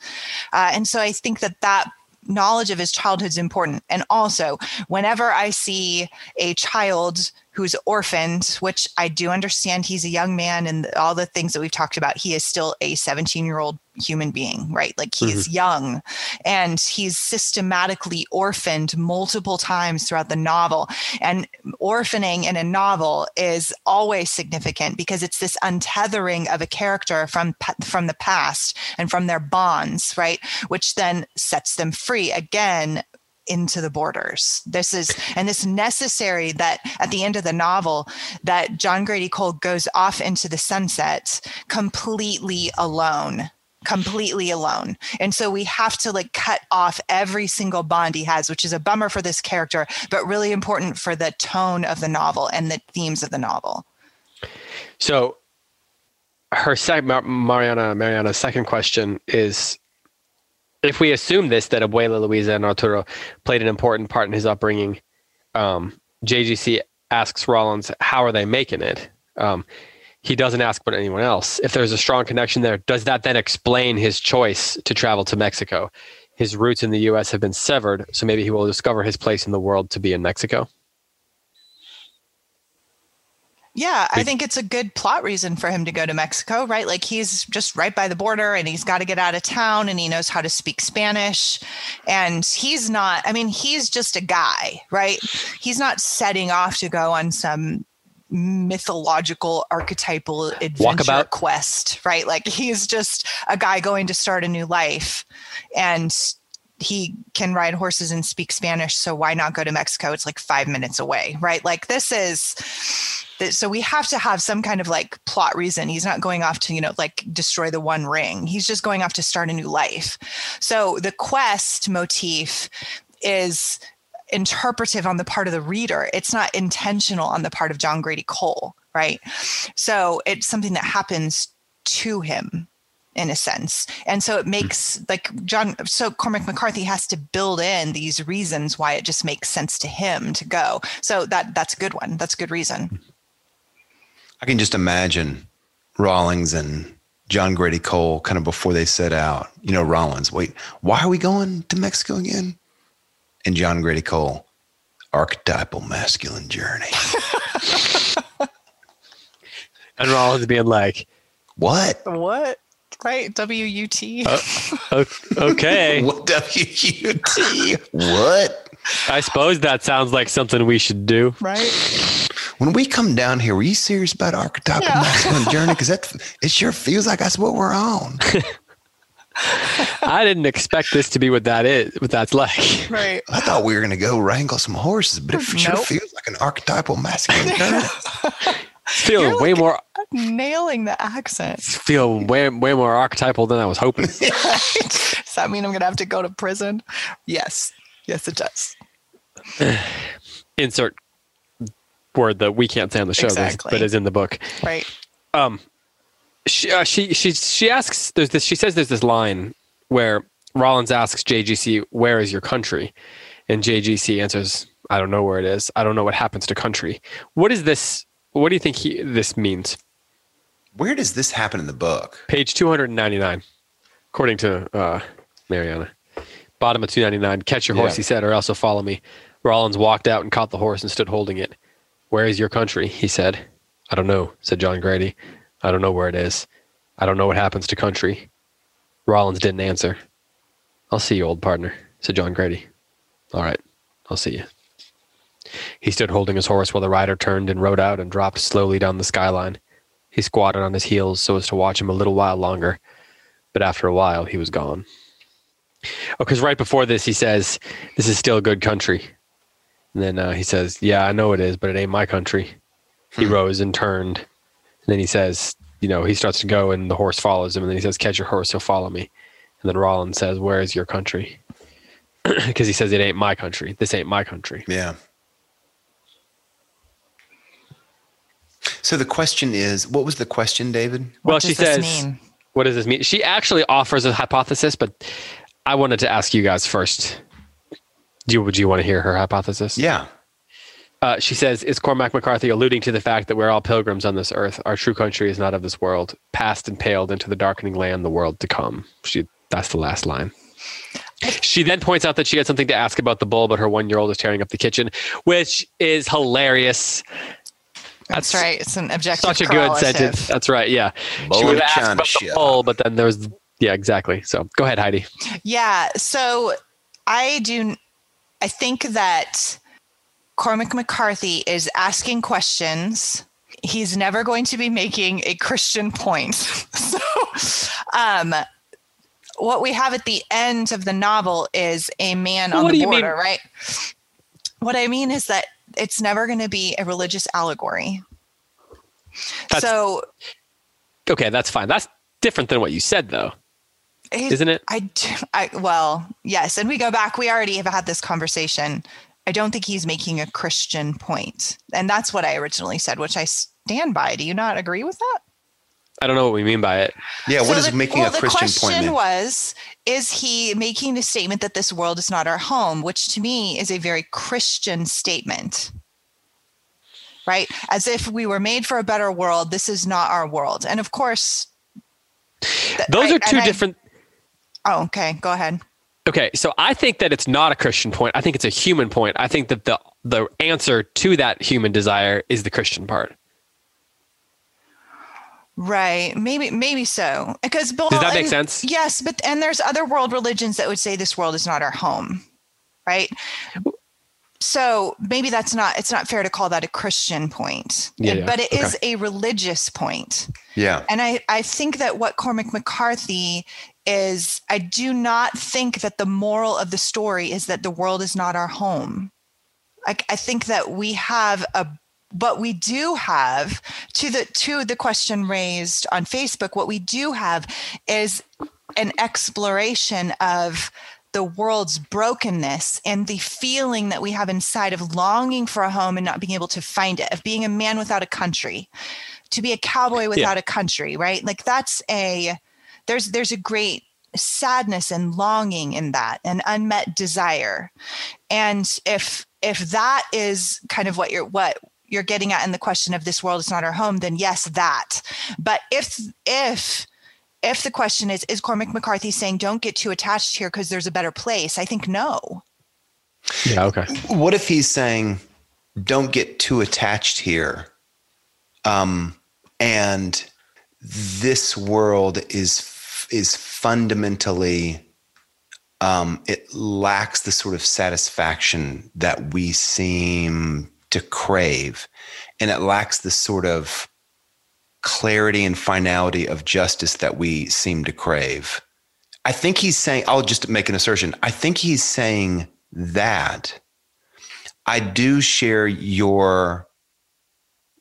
Uh, and so I think that that knowledge of his childhood is important. And also, whenever I see a child who's orphaned, which I do understand he's a young man and all the things that we've talked about, he is still a 17 year old human being, right? Like he's mm-hmm. young and he's systematically orphaned multiple times throughout the novel. And orphaning in a novel is always significant because it's this untethering of a character from from the past and from their bonds, right? Which then sets them free again into the borders. This is, and this necessary that at the end of the novel, that John Grady Cole goes off into the sunset completely alone completely alone. And so we have to like cut off every single bond he has, which is a bummer for this character, but really important for the tone of the novel and the themes of the novel. So her second Mariana Mariana's second question is if we assume this that Abuela Luisa and Arturo played an important part in his upbringing, um, JGC asks Rawlins, "How are they making it?" Um, he doesn't ask about anyone else. If there's a strong connection there, does that then explain his choice to travel to Mexico? His roots in the U.S. have been severed, so maybe he will discover his place in the world to be in Mexico. Yeah, I think it's a good plot reason for him to go to Mexico, right? Like he's just right by the border and he's got to get out of town and he knows how to speak Spanish. And he's not, I mean, he's just a guy, right? He's not setting off to go on some mythological archetypal adventure Walkabout. quest, right? Like he's just a guy going to start a new life. And he can ride horses and speak Spanish. So why not go to Mexico? It's like five minutes away, right? Like this is so we have to have some kind of like plot reason he's not going off to you know like destroy the one ring he's just going off to start a new life so the quest motif is interpretive on the part of the reader it's not intentional on the part of john grady cole right so it's something that happens to him in a sense. And so it makes like John, so Cormac McCarthy has to build in these reasons why it just makes sense to him to go. So that that's a good one. That's a good reason. I can just imagine Rawlins and John Grady Cole kind of before they set out. You know, Rawlins, wait, why are we going to Mexico again? And John Grady Cole, archetypal masculine journey. and Rawlins being like, what? What? Right, W U T. Uh, okay. what W U T? What? I suppose that sounds like something we should do. Right when we come down here, were you serious about archetypal yeah. masculine journey? Because that it sure feels like that's what we're on. I didn't expect this to be what that is, what that's like. Right. I thought we were going to go wrangle some horses, but it nope. sure feels like an archetypal masculine journey. Feel way more nailing the accent. Feel way way more archetypal than I was hoping. Does that mean I'm going to have to go to prison? Yes. Yes, it does. Insert word that we can't say on the show, exactly. but is in the book. Right. Um, she, uh, she she she asks. There's this. She says there's this line where Rawlins asks JGC, "Where is your country?" And JGC answers, "I don't know where it is. I don't know what happens to country." What is this? What do you think he, this means? Where does this happen in the book? Page 299, according to uh, Mariana. Bottom of 299. Catch your horse, he said, or else he'll follow me. Rawlins walked out and caught the horse and stood holding it. Where is your country? He said. I don't know, said John Grady. I don't know where it is. I don't know what happens to country. Rawlins didn't answer. I'll see you, old partner, said John Grady. All right, I'll see you. He stood holding his horse while the rider turned and rode out and dropped slowly down the skyline. He squatted on his heels so as to watch him a little while longer, but after a while he was gone. Oh, because right before this he says, This is still a good country. And then uh, he says, "Yeah, I know it is, but it ain't my country." He hmm. rose and turned. And then he says, "You know," he starts to go, and the horse follows him. And then he says, "Catch your horse, he'll follow me." And then Rawlins says, "Where is your country?" Because he says, "It ain't my country. This ain't my country." Yeah. So the question is, what was the question, David? Well, she says, mean? "What does this mean?" She actually offers a hypothesis, but I wanted to ask you guys first. Do you, do you want to hear her hypothesis? Yeah. Uh, she says, Is Cormac McCarthy alluding to the fact that we're all pilgrims on this earth? Our true country is not of this world, passed and paled into the darkening land, the world to come. She, that's the last line. She then points out that she had something to ask about the bull, but her one year old is tearing up the kitchen, which is hilarious. That's, right. It's an objective. Such a good sentence. That's right. Yeah. Bull she would and ask about the bull, but then there's yeah, exactly. So go ahead, Heidi. Yeah. So I do. I think that Cormac McCarthy is asking questions. He's never going to be making a Christian point. so, um, what we have at the end of the novel is a man Well, on the border, right? What I mean is that it's never going to be a religious allegory. That's- so Okay, that's fine. That's different than what you said, though, isn't it? I, do, I well, yes, and we go back. We already have had this conversation. I don't think he's making a Christian point, and that's what I originally said, which I stand by. Do you not agree with that? I don't know what we mean by it. Yeah, what So is the- making well, a Christian point? the point question mean? was: Is he making the statement that this world is not our home, which to me is a very Christian statement? Right, as if we were made for a better world. This is not our world, and of course, th- Those I- are two and I- different. Oh, okay, go ahead. Okay, so I think that it's not a Christian point. I think it's a human point. I think that the the answer to that human desire is the Christian part. Right. Maybe maybe so. Because Bill Does that make and- sense? Yes, but and there's other world religions that would say this world is not our home. Right? So maybe that's not it's not fair to call that a Christian point. Yeah, yeah. But it is Okay. a religious point. Yeah. And I, I think that what Cormac McCarthy is, I do not think that the moral of the story is that the world is not our home. I, I think that we have a, but we do have to the to the question raised on Facebook. What we do have is an exploration of the world's brokenness and the feeling that we have inside of longing for a home and not being able to find it, of being a man without a country, to be a cowboy without a country, right? Like that's a there's there's a great sadness and longing in that, and unmet desire. And if if that is kind of what you're what you're getting at in the question of this world is not our home, then yes, that. But if if if the question is is Cormac McCarthy saying don't get too attached here because there's a better place, I think no. Yeah. Okay. What if he's saying, "Don't get too attached here," um, and this world is is fundamentally um, it lacks the sort of satisfaction that we seem to crave, and it lacks the sort of clarity and finality of justice that we seem to crave. I think he's saying, I'll just make an assertion. I think he's saying that. I do share your,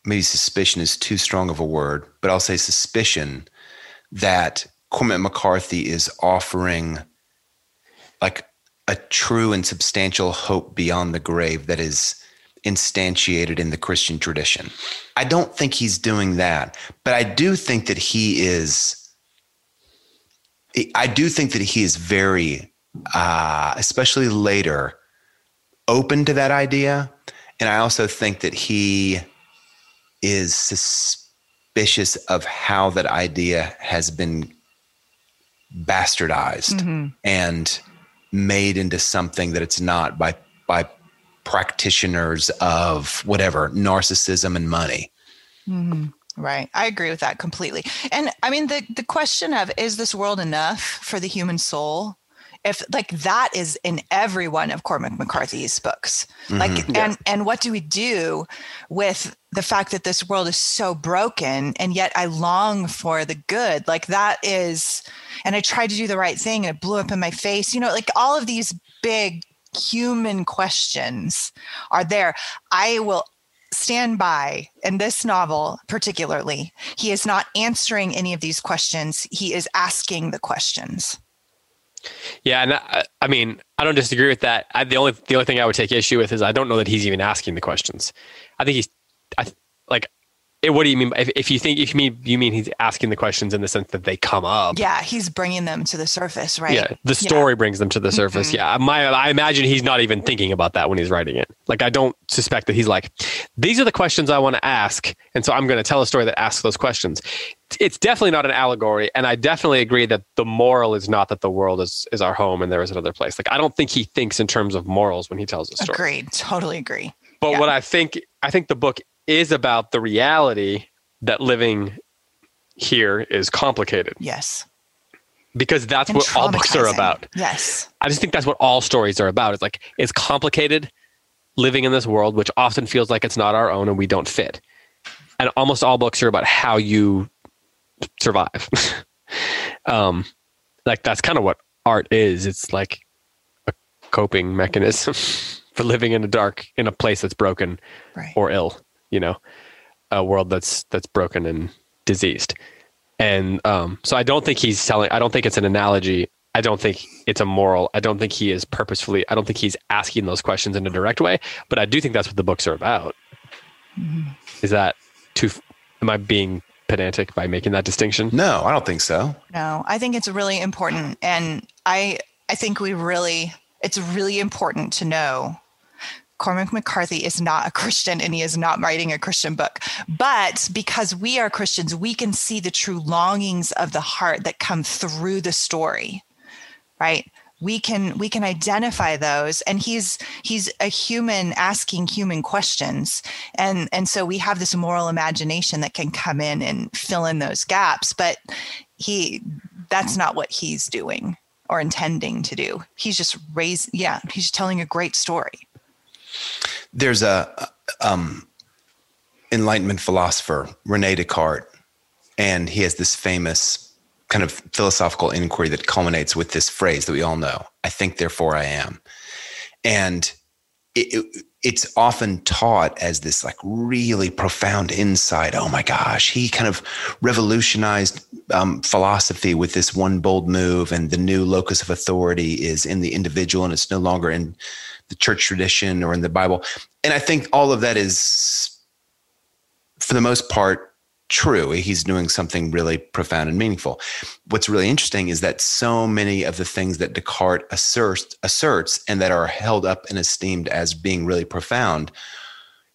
maybe suspicion is too strong of a word, but I'll say suspicion that Cormac McCarthy is offering like a true and substantial hope beyond the grave that is instantiated in the Christian tradition. I don't think he's doing that, but I do think that he is. I do think that he is very, uh, especially later, open to that idea. And I also think that he is suspicious of how that idea has been bastardized and made into something that it's not by by practitioners of whatever narcissism and money. Mm-hmm. Right. I agree with that completely. And I mean the the question of is this world enough for the human soul? If like that is in every one of Cormac McCarthy's books. Mm-hmm. Like and and what do we do with the fact that this world is so broken and yet I long for the good? Like that is and I tried to do the right thing and it blew up in my face. You know, like all of these big human questions are there. I will stand by in this novel particularly he is not answering any of these questions he is asking the questions Yeah, and I, I mean, I don't disagree with that. I, the only the only thing I would take issue with is I don't know that he's even asking the questions. I think he's, I like, what do you mean? If, if you think if you mean you mean he's asking the questions in the sense that they come up? Yeah, he's bringing them to the surface, right? Yeah, the story yeah. brings them to the surface. Mm-hmm. Yeah, my I imagine he's not even thinking about that when he's writing it. Like I don't suspect that he's like, these are the questions I want to ask, and so I'm going to tell a story that asks those questions. It's definitely not an allegory, and I definitely agree that the moral is not that the world is is our home and there is another place. Like I don't think he thinks in terms of morals when he tells a story. Agreed, totally agree. But yeah. what I think I think the book is about the reality that living here is complicated. Yes. Because that's and what all books are about. Yes. I just think that's what all stories are about. It's like it's complicated living in this world, which often feels like it's not our own and we don't fit. And almost all books are about how you survive. um, like that's kind of what art is. It's like a coping mechanism for living in a dark in a place that's broken right. or ill. You know a world that's that's broken and diseased. And um, so I don't think he's telling. I don't think it's an analogy. I don't think it's a moral. I don't think he is purposefully. I don't think he's asking those questions in a direct way. But I do think that's what the books are about. Mm-hmm. Is that too? Am I being pedantic by making that distinction? No, I don't think so. No, I think it's really important, and I I think we really it's really important to know Cormac McCarthy is not a Christian and he is not writing a Christian book. But because we are Christians, we can see the true longings of the heart that come through the story, right? We can we can identify those, and he's he's a human asking human questions, and and so we have this moral imagination that can come in and fill in those gaps. But he that's not what he's doing or intending to do. He's just raised, yeah, he's telling a great story. There's a um, Enlightenment philosopher, Rene Descartes, and he has this famous kind of philosophical inquiry that culminates with this phrase that we all know I think, therefore I am. And it, it, it's often taught as this like really profound insight. Oh my gosh, he kind of revolutionized um, philosophy with this one bold move, and the new locus of authority is in the individual, and it's no longer in the church tradition or in the Bible. And I think all of that is, for the most part, true. He's doing something really profound and meaningful. What's really interesting is that so many of the things that Descartes asserts, asserts and that are held up and esteemed as being really profound,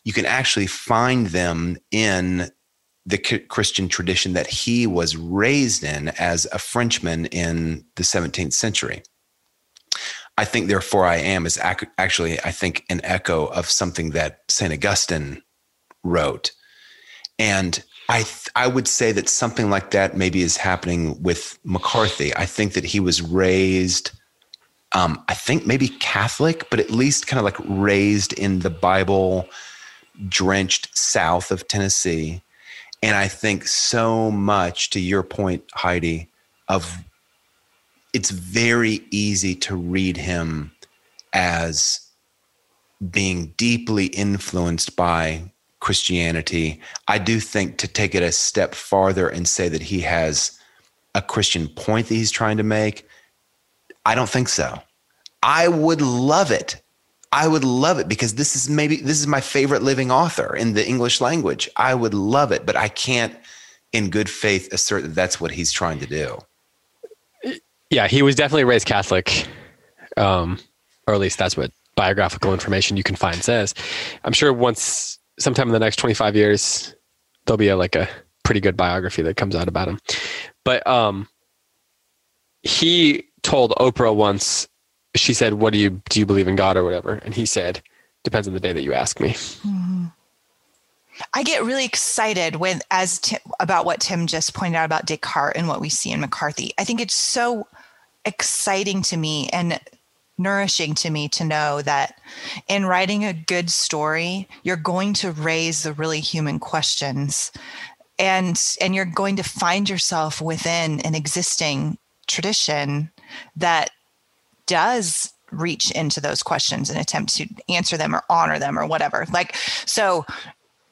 you can actually find them in the Christian tradition that he was raised in as a Frenchman in the 17th century. I think therefore I am is ac- actually I think an echo of something that Saint Augustine wrote, and I th- I would say that something like that maybe is happening with McCarthy. I think that he was raised, um, I think maybe Catholic, but at least kind of like raised in the Bible drenched South of Tennessee, and I think so much to your point, Heidi, of it's very easy to read him as being deeply influenced by Christianity. I do think to take it a step farther and say that he has a Christian point that he's trying to make, I don't think so. I would love it. I would love it because this is maybe this is my favorite living author in the English language. I would love it, but I can't in good faith assert that that's what he's trying to do. Yeah, he was definitely raised Catholic, um, or at least that's what biographical information you can find says. I'm sure once, sometime in the next 25 years, there'll be a, like a pretty good biography that comes out about him. But um, he told Oprah once. She said, "What do you do? You believe in God or whatever?" And he said, "Depends on the day that you ask me." Mm-hmm. I get really excited when, as Tim, about what Tim just pointed out about Descartes and what we see in McCarthy. I think it's so exciting to me and nourishing to me to know that in writing a good story, you're going to raise the really human questions and and you're going to find yourself within an existing tradition that does reach into those questions and attempt to answer them or honor them or whatever. Like so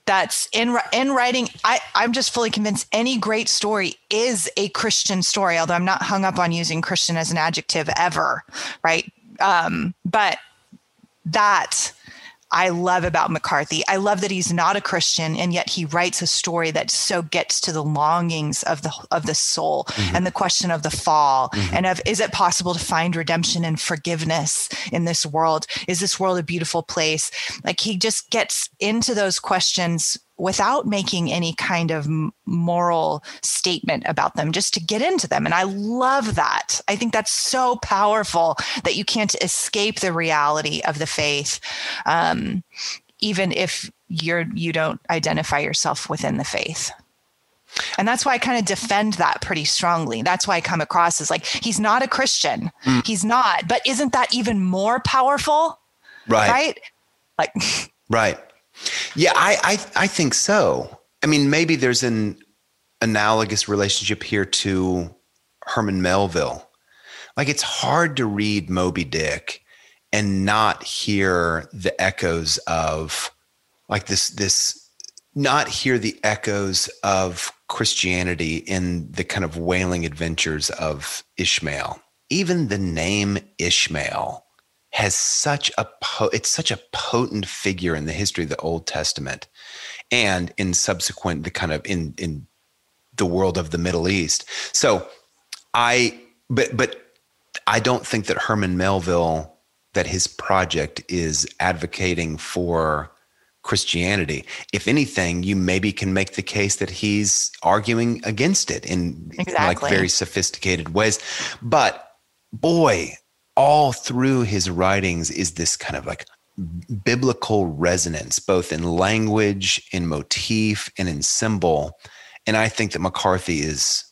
that's in in writing I, i'm just fully convinced any great story is a christian story although i'm not hung up on using christian as an adjective ever right? Um, but that I love about McCarthy. I love that he's not a Christian and yet he writes a story that so gets to the longings of the of the soul mm-hmm. and the question of the fall mm-hmm. and of is it possible to find redemption and forgiveness in this world? Is this world a beautiful place? Like he just gets into those questions without making any kind of moral statement about them, just to get into them. And I love that. I think that's so powerful that you can't escape the reality of the faith, um, even if you're you don't identify yourself within the faith. And that's why I kind of defend that pretty strongly. That's why I come across as like, he's not a Christian. Mm. He's not. But isn't that even more powerful? Right. Right. Like, right. Yeah, I, I, I think so. I mean, maybe there's an analogous relationship here to Herman Melville. Like it's hard to read Moby Dick and not hear the echoes of like this this not hear the echoes of Christianity in the kind of whaling adventures of Ishmael. Even the name Ishmael has such a po- it's such a potent figure in the history of the Old Testament and in subsequent the kind of in in the world of the Middle East. So I but but I don't think that Herman Melville that his project is advocating for Christianity. If anything, you maybe can make the case that he's arguing against it in exactly. like very sophisticated ways. But boy, all through his writings is this kind of like biblical resonance, both in language, in motif, and in symbol. And I think that McCarthy is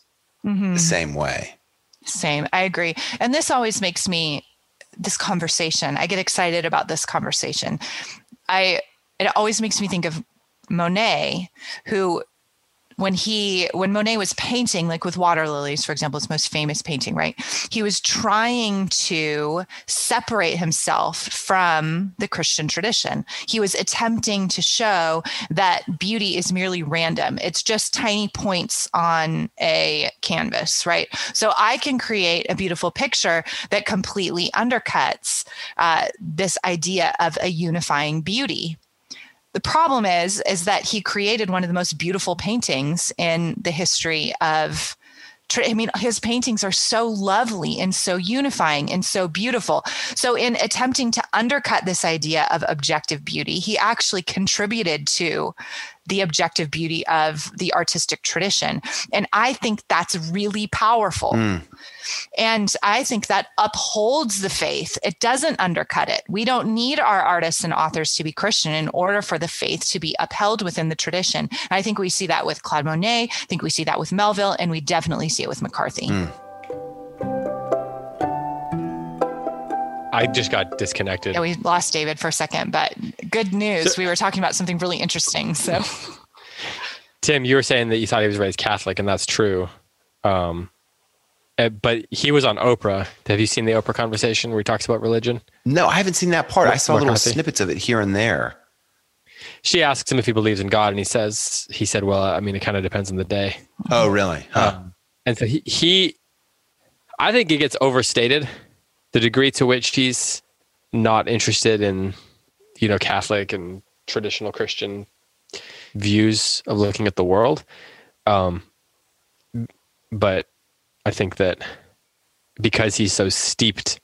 mm-hmm. the same way. Same. I agree. And this always makes me this conversation. I get excited about this conversation. I it always makes me think of Monet, who when he when monet was painting like with water lilies for example his most famous painting right? He was trying to separate himself from the christian tradition. He was attempting to show that beauty is merely random. It's just tiny points on a canvas right? So i can create a beautiful picture that completely undercuts uh, this idea of a unifying beauty the problem is is that he created one of the most beautiful paintings in the history of I mean, his paintings are so lovely and so unifying and so beautiful. So, in attempting to undercut this idea of objective beauty, he actually contributed to the objective beauty of the artistic tradition. And I think that's really powerful. Mm. And I think that upholds the faith. It doesn't undercut it. We don't need our artists and authors to be Christian in order for the faith to be upheld within the tradition. And I think we see that with Claude Monet. I think we see that with Melville, and we definitely see it with McCarthy. Mm. I just got disconnected. Yeah, we lost David for a second, but good news. So, we were talking about something really interesting. So, Tim, you were saying that you thought he was raised Catholic, and that's true. Um, eh, but he was on Oprah. Have you seen the Oprah conversation where he talks about religion? No, I haven't seen that part. I saw little snippets of it here and there. She asks him if he believes in God, and he says, "He said, well, I mean, it kind of depends on the day." Oh, really? Huh. Um, and so he, he, I think it gets overstated the degree to which he's not interested in, you know, Catholic and traditional Christian views of looking at the world. Um, but I think that because he's so steeped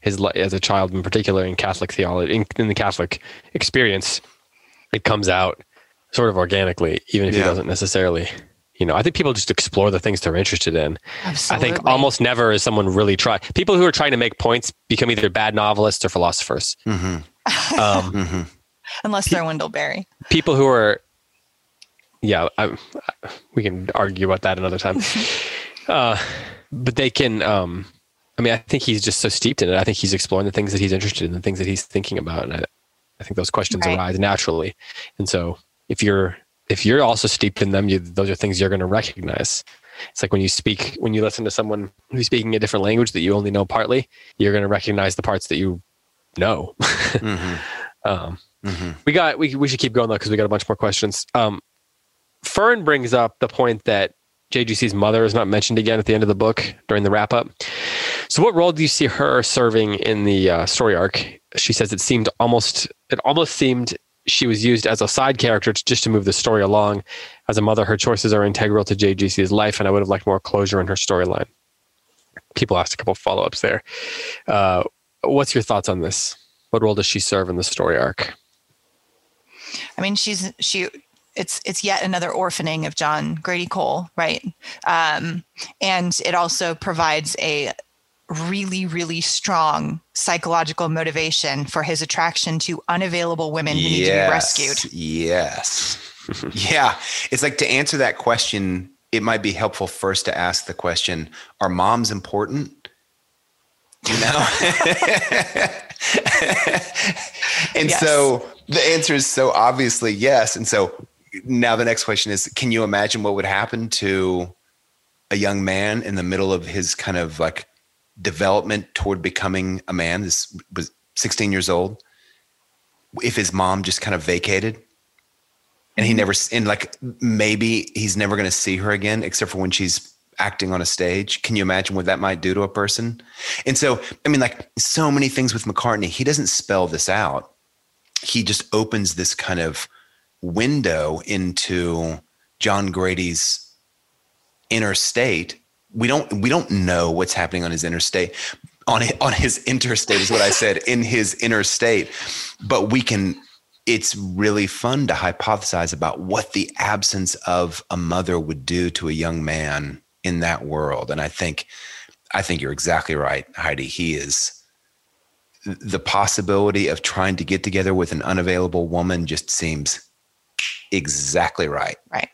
his as a child in particular in Catholic theology, in, in the Catholic experience, it comes out sort of organically, even if yeah. he doesn't necessarily you know, I think people just explore the things they're interested in. Absolutely. I think almost never is someone really try. People who are trying to make points become either bad novelists or philosophers. Mm-hmm. Um, mm-hmm. Unless they're Wendell Berry. People who are, yeah, I, we can argue about that another time. uh, but they can. Um, I mean, I think he's just so steeped in it. I think he's exploring the things that he's interested in, the things that he's thinking about, and I, I think those questions right. arise naturally. And so, if you're if you're also steeped in them, you, those are things you're going to recognize. It's like when you speak, when you listen to someone who's speaking a different language that you only know partly, you're going to recognize the parts that you know. mm-hmm. Um, mm-hmm. We got, we, we should keep going though, because we got a bunch more questions. Um, Fern brings up the point that JGC's mother is not mentioned again at the end of the book during the wrap up. So, what role do you see her serving in the uh, story arc? she says it seemed almost it almost seemed she was used as a side character to, just to move the story along. As a mother, her choices are integral to JGC's life, and I would have liked more closure in her storyline. People asked a couple follow ups there. Uh, what's your thoughts on this? What role does she serve in the story arc? I mean, she's she. It's it's yet another orphaning of John Grady Cole, right? Um, and it also provides a really really strong psychological motivation for his attraction to unavailable women who yes, need to be rescued. Yes. yeah, it's like to answer that question. It might be helpful first to ask the question: Are moms important? You know. and yes. so the answer is so obviously yes. And so now the next question is can you imagine what would happen to a young man in the middle of his kind of like development toward becoming a man this was 16 years old? If his mom just kind of vacated? And he mm-hmm. never and like maybe he's never going to see her again except for when she's acting on a stage. Can you imagine what that might do to a person? And so i mean like so many things with McCarthy. He doesn't spell this out. He just opens this kind of window into John Grady's inner state. We don't we don't know what's happening on his interstate on on his interstate is what I said in his inner state, but we can. It's really fun to hypothesize about what the absence of a mother would do to a young man in that world, and I think I think you're exactly right, Heidi. He is the possibility of trying to get together with an unavailable woman just seems exactly right. Right.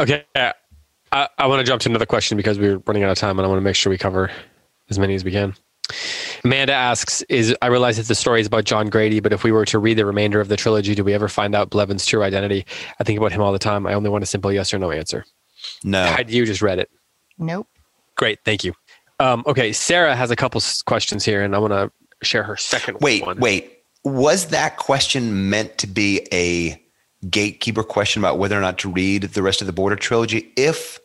Okay. I, I want to jump to another question because we're running out of time and I want to make sure we cover as many as we can. Amanda asks, "Is I realize that the story is about John Grady, but if we were to read the remainder of the trilogy, do we ever find out Blevins' true identity? I think about him all the time. I only want a simple yes or no answer." No. Had you just read it? Nope. Great, thank you. Um, okay, Sarah has a couple questions here, and I want to share her second wait, one. Wait, was that question meant to be a gatekeeper question about whether or not to read the rest of the Border trilogy? If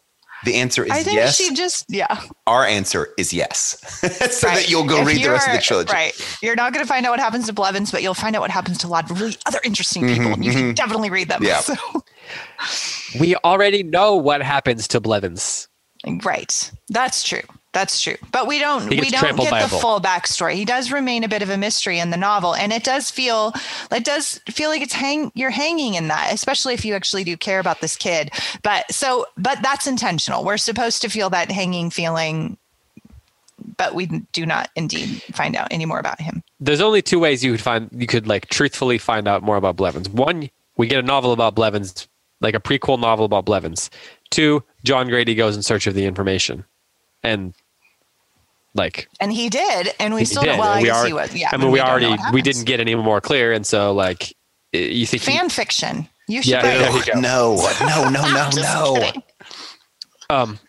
the answer is I think yes. She just yeah. Our answer is yes, so right. that you'll go if read the rest of the trilogy. Right. You're not going to find out what happens to Blevins, but you'll find out what happens to a lot of really other interesting people, mm-hmm, and you mm-hmm. can definitely read them. Yeah. So. We already know what happens to Blevins. Right. That's true. That's true. But we don't we don't get the full backstory. He does remain a bit of a mystery in the novel. And it does feel it does feel like it's hang you're hanging in that, especially if you actually do care about this kid. But so but that's intentional. We're supposed to feel that hanging feeling but we do not indeed find out any more about him. There's only two ways you could find you could like truthfully find out more about Blevins. One, we get a novel about Blevins, like a prequel novel about Blevins. Two, John Grady goes in search of the information. And like and he did and we still did. well I we guess are, he was yeah. I mean we, we already we didn't get any more clear and so like you think fan he, fiction. You should yeah, no, no no no no. no um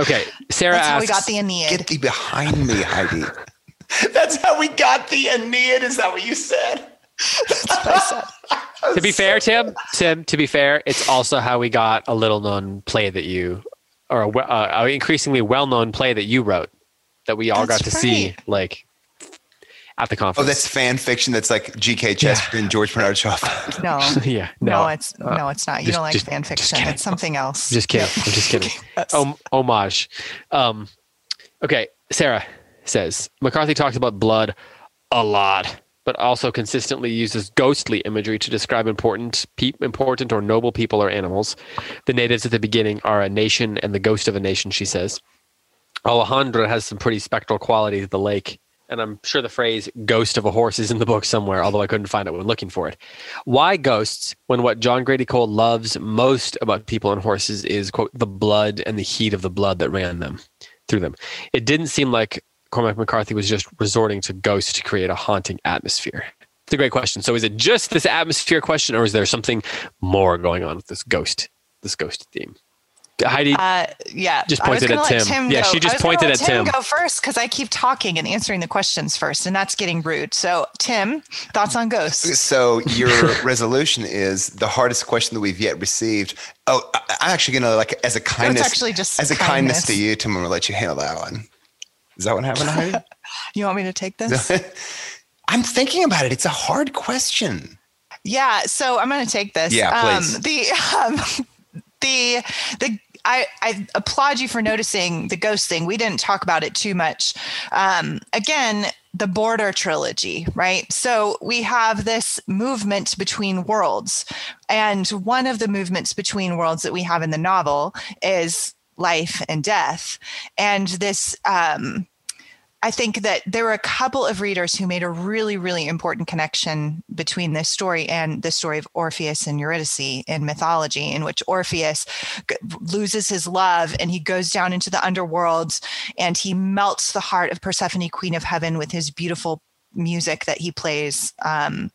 okay Sarah That's asks, how we got the Aeneid. Get thee behind me Heidi. That's how we got the Aeneid is that what you said? To be fair, Tim, Tim, to be fair, it's also how we got a little known play that you, or a, uh, increasingly well known play that you wrote that we all that's got to right. see like at the conference. Oh, that's fan fiction. That's like G.K. Chesterton, yeah. George Bernard Shaw. No, yeah, no, no it's uh, no, it's not. You just, don't like just, fan fiction. It's something else. Just kidding. I'm just kidding. Om- homage. Um, okay, Sarah says McCarthy talks about blood a lot, but also consistently uses ghostly imagery to describe important, pe- important or noble people or animals. The natives at the beginning are a nation and the ghost of a nation. She says. Alejandra has some pretty spectral qualities at the lake, and I'm sure the phrase ghost of a horse is in the book somewhere, although I couldn't find it when looking for it. Why ghosts when what John Grady Cole loves most about people and horses is, quote, the blood and the heat of the blood that ran them through them? It didn't seem like Cormac McCarthy was just resorting to ghosts to create a haunting atmosphere. It's a great question. So is it just this atmosphere question, or is there something more going on with this ghost, this ghost theme? Heidi uh, yeah, just pointed at Tim. Tim. Yeah, she just pointed at Tim. Tim. Go first because I keep talking and answering the questions first, and that's getting rude. So, Tim, thoughts on ghosts? So, your resolution is the hardest question that we've yet received. Oh, I'm actually gonna like as a kindness, so actually just as a kindness. kindness to you, Tim. I'm gonna let you handle that one. Is that what happened, Heidi? you want me to take this? I'm thinking about it. It's a hard question. Yeah, so I'm going to take this. Yeah, please. Um, the um, the the I, I applaud you for noticing the ghost thing. We didn't talk about it too much. Um, again, the border trilogy, right? So we have this movement between worlds. And one of the movements between worlds that we have in the novel is life and death. And this um, I think that there were a couple of readers who made a really, really important connection between this story and the story of Orpheus and Eurydice in mythology, in which Orpheus loses his love and he goes down into the underworld and he melts the heart of Persephone, queen of heaven, with his beautiful music that he plays. Um,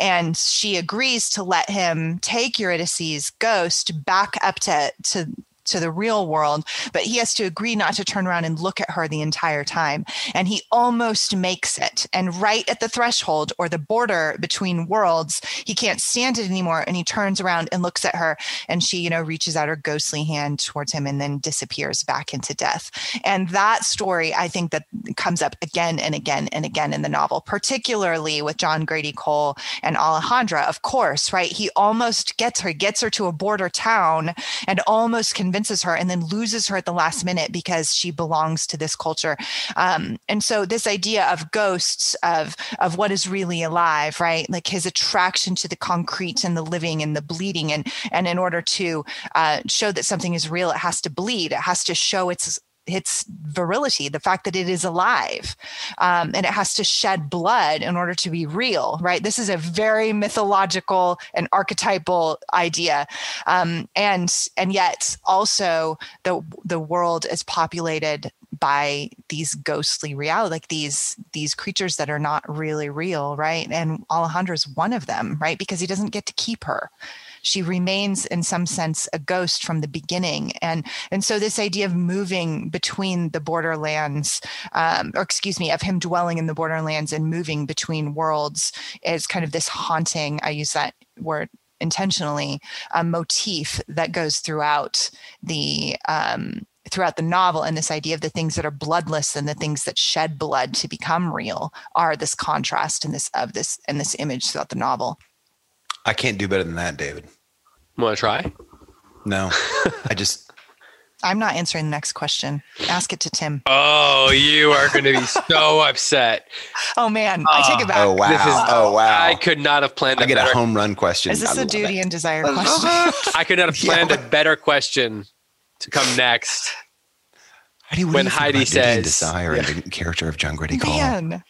and she agrees to let him take Eurydice's ghost back up to, to to the real world, but he has to agree not to turn around and look at her the entire time. And he almost makes it. And right at the threshold or the border between worlds, he can't stand it anymore. And he turns around and looks at her, and she, you know, reaches out her ghostly hand towards him and then disappears back into death. And that story, I think that comes up again and again and again in the novel, particularly with John Grady Cole and Alejandra, of course, right? He almost gets her, gets her to a border town and almost can convinces her and then loses her at the last minute because she belongs to this culture. Um, and so this idea of ghosts of of what is really alive, right? Like his attraction to the concrete and the living and the bleeding, and and in order to uh, show that something is real, it has to bleed. It has to show its its virility, the fact that it is alive, um, and it has to shed blood in order to be real, right? This is a very mythological and archetypal idea, um, and and yet also the the world is populated by these ghostly reality, like these these creatures that are not really real, right? And Alejandra is one of them, right? Because he doesn't get to keep her she remains in some sense a ghost from the beginning. And and so this idea of moving between the borderlands um, or excuse me of him dwelling in the borderlands and moving between worlds is kind of this haunting i use that word intentionally a motif that goes throughout the um, throughout the novel. And this idea of the things that are bloodless and the things that shed blood to become real are this contrast and this of this and this image throughout the novel. I can't do better than that, David. Want to try? No, I just. I'm not answering the next question. Ask it to Tim. Oh, you are going to be so upset. Oh man, I take it back. Oh wow! This is- oh wow! I could not have planned I a get a better. home run question. Is this I a duty it. and desire question? I could not have Yeah. planned a better question to come next. Heidi, what when you think Heidi about duty and says- desire and the character of John Grady Cole. Man,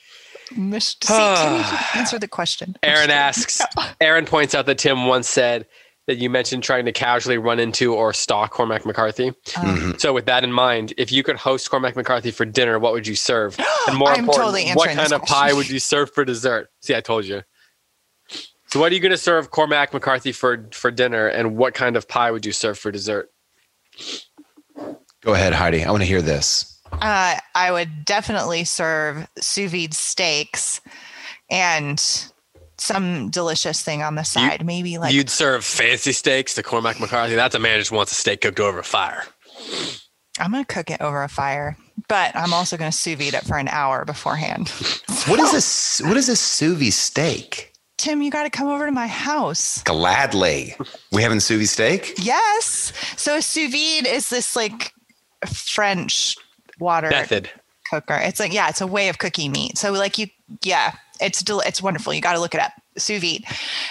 Mish- see, Tim, answer the question. Aaron asks. Aaron points out that Tim once said that you mentioned trying to casually run into or stalk Cormac McCarthy. Um, Mhm. So, with that in mind, if you could host Cormac McCarthy for dinner, what would you serve? And more I'm important, totally what kind of question. pie would you serve for dessert? See, I told you. So, what are you going to serve Cormac McCarthy for for dinner, and what kind of pie would you serve for dessert? Go ahead, Heidi. I want to hear this. Uh, I would definitely serve sous vide steaks and some delicious thing on the side. Maybe like You'd serve fancy steaks to Cormac McCarthy. That's a man who just wants a steak cooked over a fire. I'm going to cook it over a fire, but I'm also going to sous vide it for an hour beforehand. What is this? What is this sous vide steak? Tim, you got to come over to my house. Gladly. We having sous vide steak? Yes. So a sous vide is this like French water Method. cooker. It's like yeah, it's a way of cooking meat. So like you yeah, it's del- it's wonderful. You got to look it up. Sous vide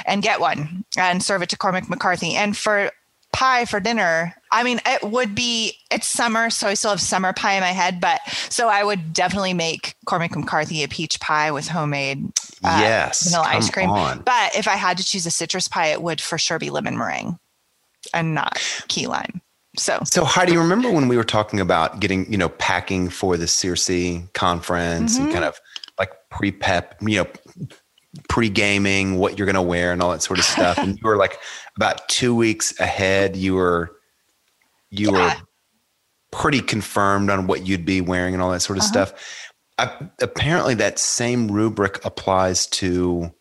and get one and serve it to Cormac McCarthy. And for pie for dinner, I mean it would be it's summer, so I still have summer pie in my head, but so I would definitely make Cormac McCarthy a peach pie with homemade uh, yes. vanilla ice cream. on. But if I had to choose a citrus pie, it would for sure be lemon meringue and not key lime. So So Heidi, remember when we were talking about getting, you know, packing for the Circe conference and Mhm. kind of like pre-pep, you know, pre-gaming, what you're going to wear and all that sort of stuff. and you were like about two weeks ahead. You were, you were pretty confirmed on what you'd be wearing and all that sort of Uh-huh. stuff. I, apparently, that same rubric applies to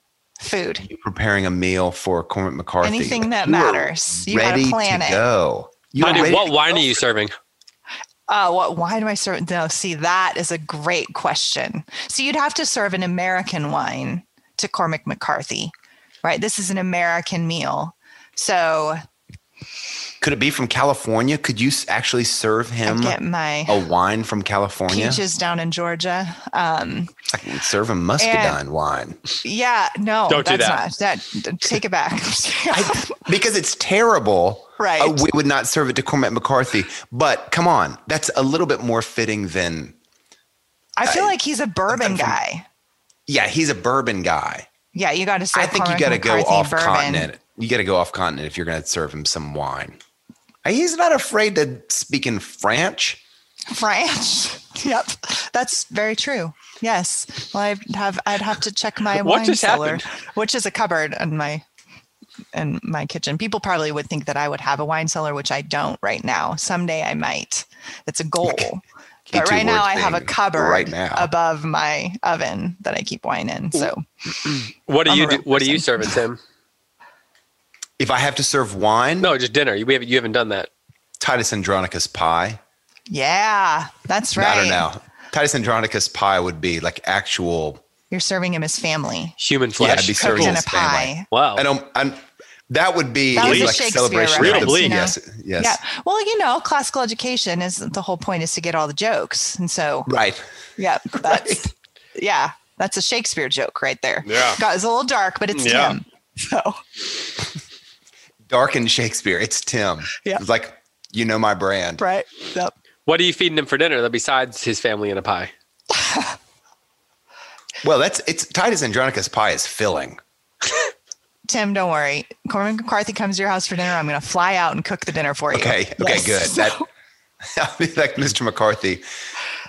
food. you preparing a meal for Cormac McCarthy. Anything that You were matters. You gotta ready plan to it. go. You were Heidi, what wine are you serving? Uh, what? Why do I serve? No, see, that is a great question. So you'd have to serve an American wine to Cormac McCarthy, right? This is an American meal. So Could it be from California? Could you actually serve him get my a wine from California? peaches down in Georgia. Um, I can serve him muscadine wine yeah, no, Don't do that's not that. Take it back. because it's terrible. Right. uh, we would not serve it to Cormac McCarthy. But come on, that's a little bit more fitting than. I feel I- like he's a bourbon from- guy. Yeah, he's a bourbon guy. Yeah, you got to say. I think you got to go off bourbon. continent. You got to go off continent if you're going to serve him some wine. Uh, He's not afraid to speak in French. French. yep, that's very true. Yes. Well, I'd have I'd have to check my What wine cellar, happened? which is a cupboard in my in my kitchen. People probably would think that I would have a wine cellar, which I don't right now. Someday I might. It's a goal. Key But right now I have a cupboard right now. above my oven that I keep wine in. So What do I'm you do? real What are you person. serving, Tim? If I have to serve wine, No, just dinner. You, we haven't, you haven't done that. Titus Andronicus pie. yeah, that's right. I don't know. Titus Andronicus pie would be like actual. You're serving him as family. Human Yeah, flesh. I'd be Cooked serving in a his family. pie. wow. I don't. I'm, that would be That was a Shakespeare celebration reference, of the you know? yes, yes, Yeah. Well, you know, classical education is the whole point is to get all the jokes. And so, right. yeah, that's, yeah, that's a Shakespeare joke right there. Yeah. God, it's a little dark, but it's Yeah. Tim. So, Dark and Shakespeare. It's Tim. Yeah. It's like you know my brand. right. Yep. What are you feeding him for dinner though, besides his family and a pie? Well, that's it's Titus Andronicus pie is filling. Tim, don't worry. Cormac McCarthy comes to your house for dinner. I'm going to fly out and cook the dinner for you. Okay. Okay. Yes. Good. That. I'll be like Mr. McCarthy.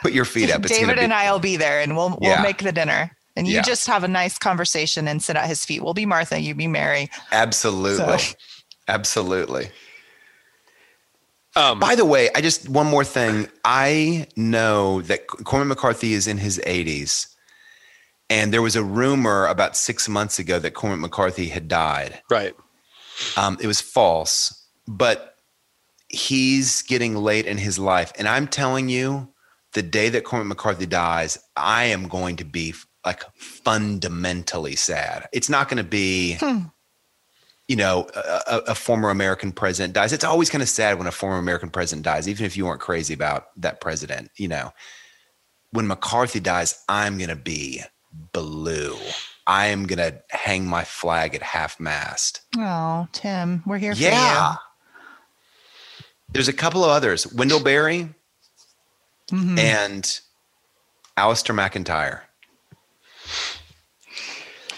Put your feet up. It's David be, and I will be there and we'll, we'll Yeah. make the dinner. And you Yeah. just have a nice conversation and sit at his feet. We'll be Martha, you be Mary. Absolutely. So- Absolutely. Um, By the way, I just one more thing. I know that Cormac McCarthy is in his 80s, and there was a rumor about six months ago that Cormac McCarthy had died. right. Um, it was false, but he's getting late in his life, and I'm telling you, the day that Cormac McCarthy dies, I am going to be like fundamentally sad. It's not going to be. You know, a, a, a former American president dies. It's always kind of sad when a former American president dies, even if you weren't crazy about that president. You know, when McCarthy dies, I'm going to be blue. I am going to hang my flag at half mast. Oh, Tim, we're here for Yeah. you. There's a couple of others. Wendell Berry Mhm. and Alasdair MacIntyre.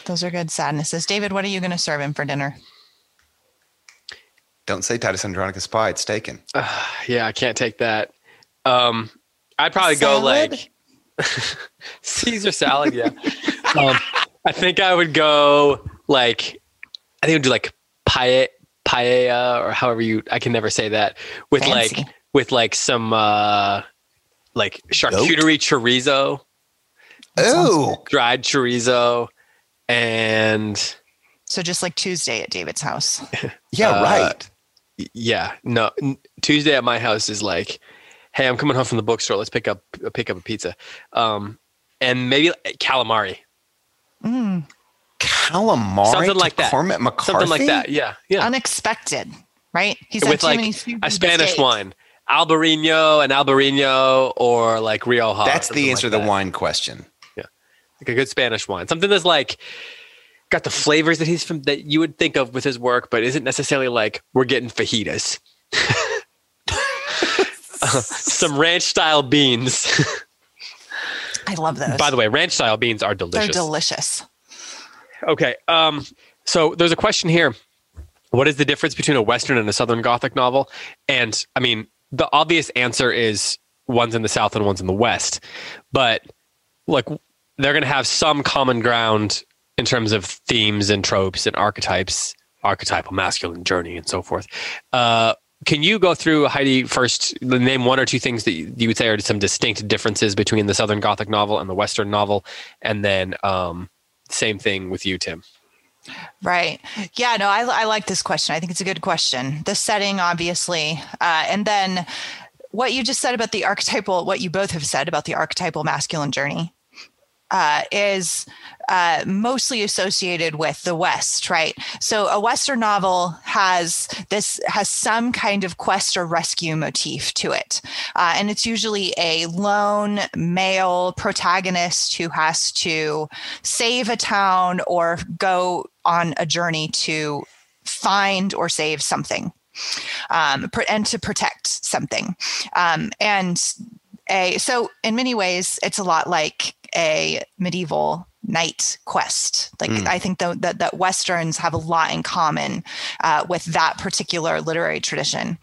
Those are good sadnesses. David, what are you going to serve him for dinner? Don't say Titus Andronicus pie. It's taken. Yeah, I can't take that. Um, I'd probably go like Caesar salad. Yeah. um, I think I would go like I think I'd do like paella, paella or however you. I can never say that with Fancy. like with like some uh like charcuterie chorizo, Oh, dried chorizo, and So just like Tuesday at David's house. yeah, Uh, right. Yeah, no. Tuesday at my house is like, hey, I'm coming home from the bookstore. Let's pick up a pick up a pizza, um, and maybe calamari, Mm, Calamari. something like that. Cormac McCarthy. something like that. Yeah, yeah. unexpected, right? He's had With too like many a Spanish days. wine, Albarino, and Albarino, or like Rioja. That's the answer like to that. the wine question. Yeah, like a good Spanish wine, something that's like got the flavors that he's from that you would think of with his work, but isn't necessarily like we're getting fajitas. Some ranch style beans. I love those. By the way, ranch style beans are delicious. they're delicious. okay. Um, so there's a question here. What is the difference between a Western and a Southern Gothic novel? And I mean, the obvious answer is one's in the South and one's in the West. But like they're going to have some common ground in terms of themes and tropes and archetypes, archetypal masculine journey and so forth. Uh, can you go through Heidi first? Name one or two things that you would say are some distinct differences between the Southern Gothic novel and the Western novel, and then um, same thing with you, Tim. Right. Yeah, no, I, I like this question. I think it's a good question. The setting, obviously. Uh, and then what you just said about the archetypal, what you both have said about the archetypal masculine journey, uh, is uh, mostly associated with the West, right? So a Western novel has this has some kind of quest or rescue motif to it, uh, and it's usually a lone male protagonist who has to save a town or go on a journey to find or save something. Um, and to protect something. Um, and a so in many ways it's a lot like a medieval knight quest. Like mm. I think that that westerns have a lot in common uh, with that particular literary tradition.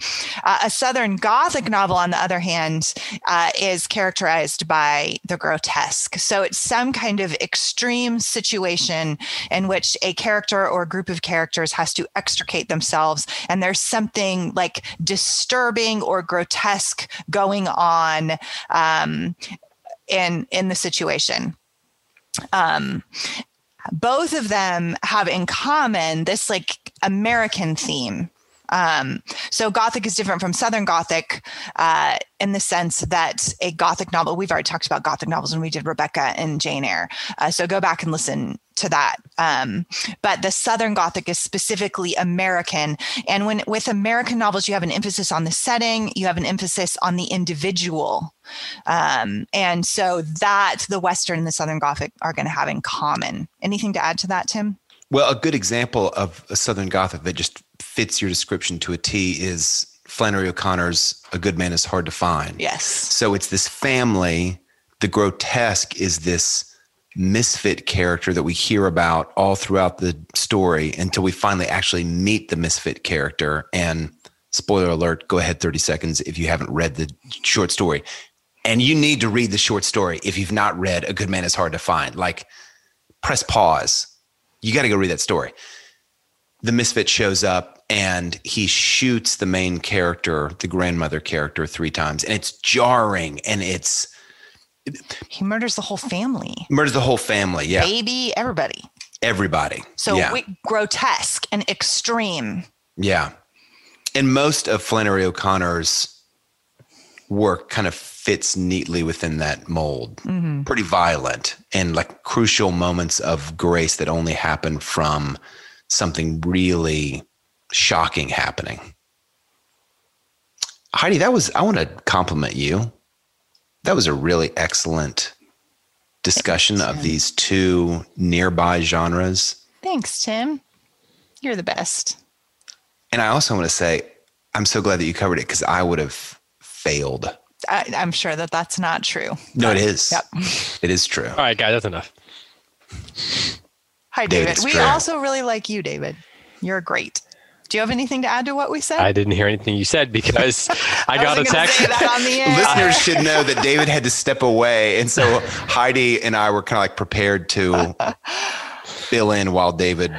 Uh, a Southern Gothic novel, on the other hand, uh, is characterized by the grotesque. So it's some kind of extreme situation in which a character or a group of characters has to extricate themselves, and there's something like disturbing or grotesque going on. Um, in in the situation um, both of them have in common this like American theme. Um, so Gothic is different from Southern Gothic uh, in the sense that a Gothic novel, we've already talked about Gothic novels when we did Rebecca and Jane Eyre. Uh, so go back and listen to that. Um, but the Southern Gothic is specifically American. And when with American novels, you have an emphasis on the setting, you have an emphasis on the individual. Um, and so that the Western and the Southern Gothic are going to have in common. Anything to add to that, Tim? Well, a good example of a Southern Gothic that just fits your description to a T is Flannery O'Connor's A Good Man is Hard to Find. Yes. So it's this family. The grotesque is this misfit character that we hear about all throughout the story until we finally actually meet the misfit character. And spoiler alert, go ahead 30 seconds if you haven't read the short story. And you need to read the short story if you've not read A Good Man is Hard to Find. Like, press pause. You got to go read that story. The misfit shows up and he shoots the main character, the grandmother character, three times. And it's jarring and it's he murders the whole family. Murders the whole family. Yeah. Baby, everybody. Everybody. So yeah. grotesque and extreme. Yeah. And most of Flannery O'Connor's work kind of fits neatly within that mold. Mm-hmm. Pretty violent and like crucial moments of grace that only happen from something really shocking happening. Heidi, that was, I want to compliment you that was a really excellent discussion Thanks, of these two nearby genres. Thanks, Tim. You're the best. And I also want to say, I'm so glad that you covered it because I would have failed. I, am sure that that's not true. No, it is. Yep. It is true. All right, guys, that's enough. Hi, David. David we also really like you, David. You're great. Do you have anything to add to what we said? I didn't hear anything you said because I, I got a text. Listeners should know that David had to step away, and so Heidi and I were kind of like prepared to fill in while David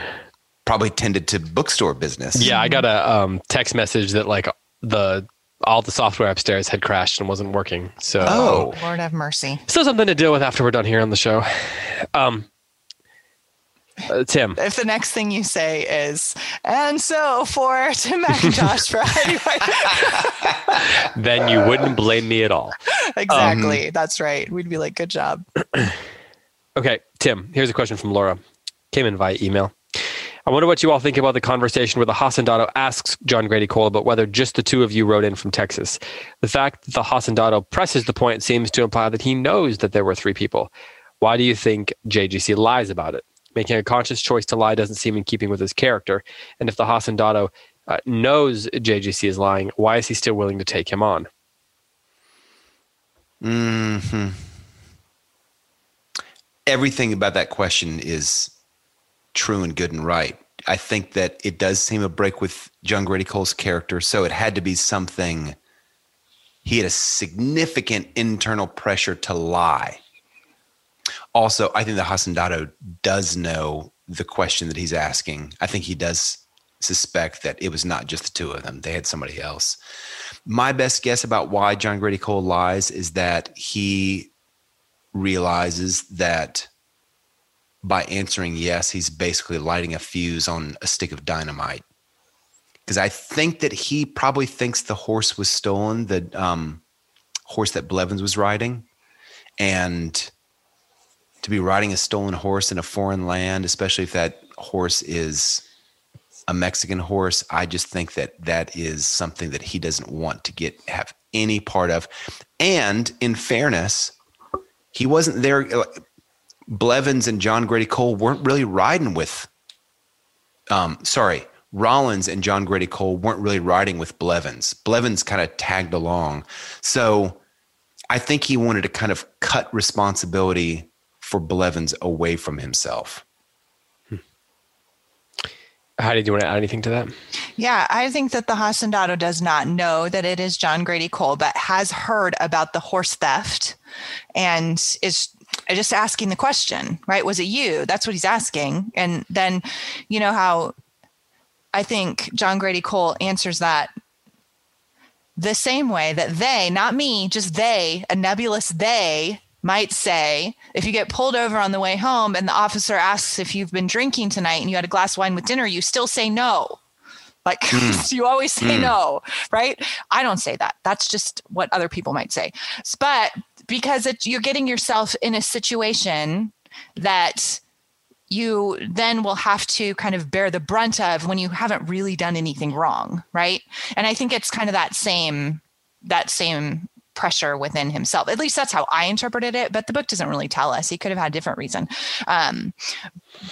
probably tended to bookstore business. Yeah, I got a um, text message that like the all the software upstairs had crashed and wasn't working. So, oh, Lord have mercy. Still something to deal with after we're done here on the show. Um, uh, Tim. If the next thing you say is, and so for Tim McIntosh for anyway, then you wouldn't blame me at all. Exactly. Um, That's right. We'd be like, good job. okay, Tim, here's a question from Laura. Came in via email. I wonder what you all think about the conversation where the Hacendado asks John Grady Cole about whether just the two of you wrote in from Texas. The fact that the Hacendado presses the point seems to imply that he knows that there were three people. Why do you think JGC lies about it? Making a conscious choice to lie doesn't seem in keeping with his character. And if the Hacendado uh, knows JGC is lying, why is he still willing to take him on? Hmm. Everything about that question is true and good and right. I think that it does seem a break with John Grady Cole's character, so it had to be something. He had a significant internal pressure to lie also, I think the Hacendado does know the question that he's asking. I think he does suspect that it was not just the two of them, they had somebody else. My best guess about why John Grady Cole lies is that he realizes that by answering yes, he's basically lighting a fuse on a stick of dynamite. Because I think that he probably thinks the horse was stolen, the um, horse that Blevins was riding. And to be riding a stolen horse in a foreign land, especially if that horse is a Mexican horse, I just think that that is something that he doesn't want to get have any part of. And in fairness, he wasn't there. Blevins and John Grady Cole weren't really riding with. Um, sorry, Rawlins and John Grady Cole weren't really riding with Blevins. Blevins kind of tagged along, so I think he wanted to kind of cut responsibility for Blevins away from himself. How did you want to add anything to that? Yeah, I think that the Hacendado does not know that it is John Grady Cole, but has heard about the horse theft and is just asking the question, right? Was it you? That's what he's asking. And then, you know, how I think John Grady Cole answers that the same way that they, not me, just they, a nebulous they, might say if you get pulled over on the way home and the officer asks if you've been drinking tonight and you had a glass of wine with dinner, you still say no. Like mm. you always say mm. no, right? I don't say that. That's just what other people might say. But because it, you're getting yourself in a situation that you then will have to kind of bear the brunt of when you haven't really done anything wrong, right? And I think it's kind of that same that same pressure within himself. At least that's how I interpreted it, but the book doesn't really tell us. He could have had a different reason. Um,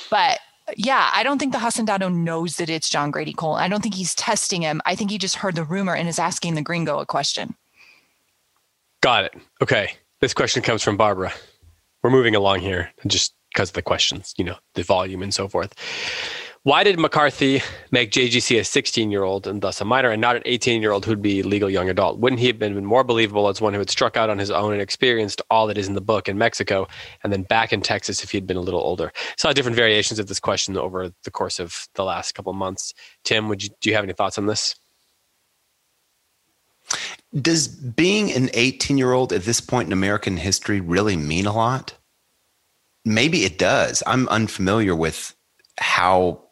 but yeah, I don't think the Hacendado knows that it's John Grady Cole. I don't think he's testing him. I think he just heard the rumor and is asking the gringo a question. Got it. Okay. This question comes from Barbara. We're moving along here just because of the questions, you know, the volume and so forth. Why did McCarthy make JGC a 16 year old and thus a minor and not an 18 year old who'd be legal young adult? Wouldn't he have been more believable as one who had struck out on his own and experienced all that is in the book in Mexico and then back in Texas if he had been a little older? Saw different variations of this question over the course of the last couple months. Tim, would you do you have any thoughts on this? Does being an 18 year old at this point in American history really mean a lot? Maybe it does. I'm unfamiliar with how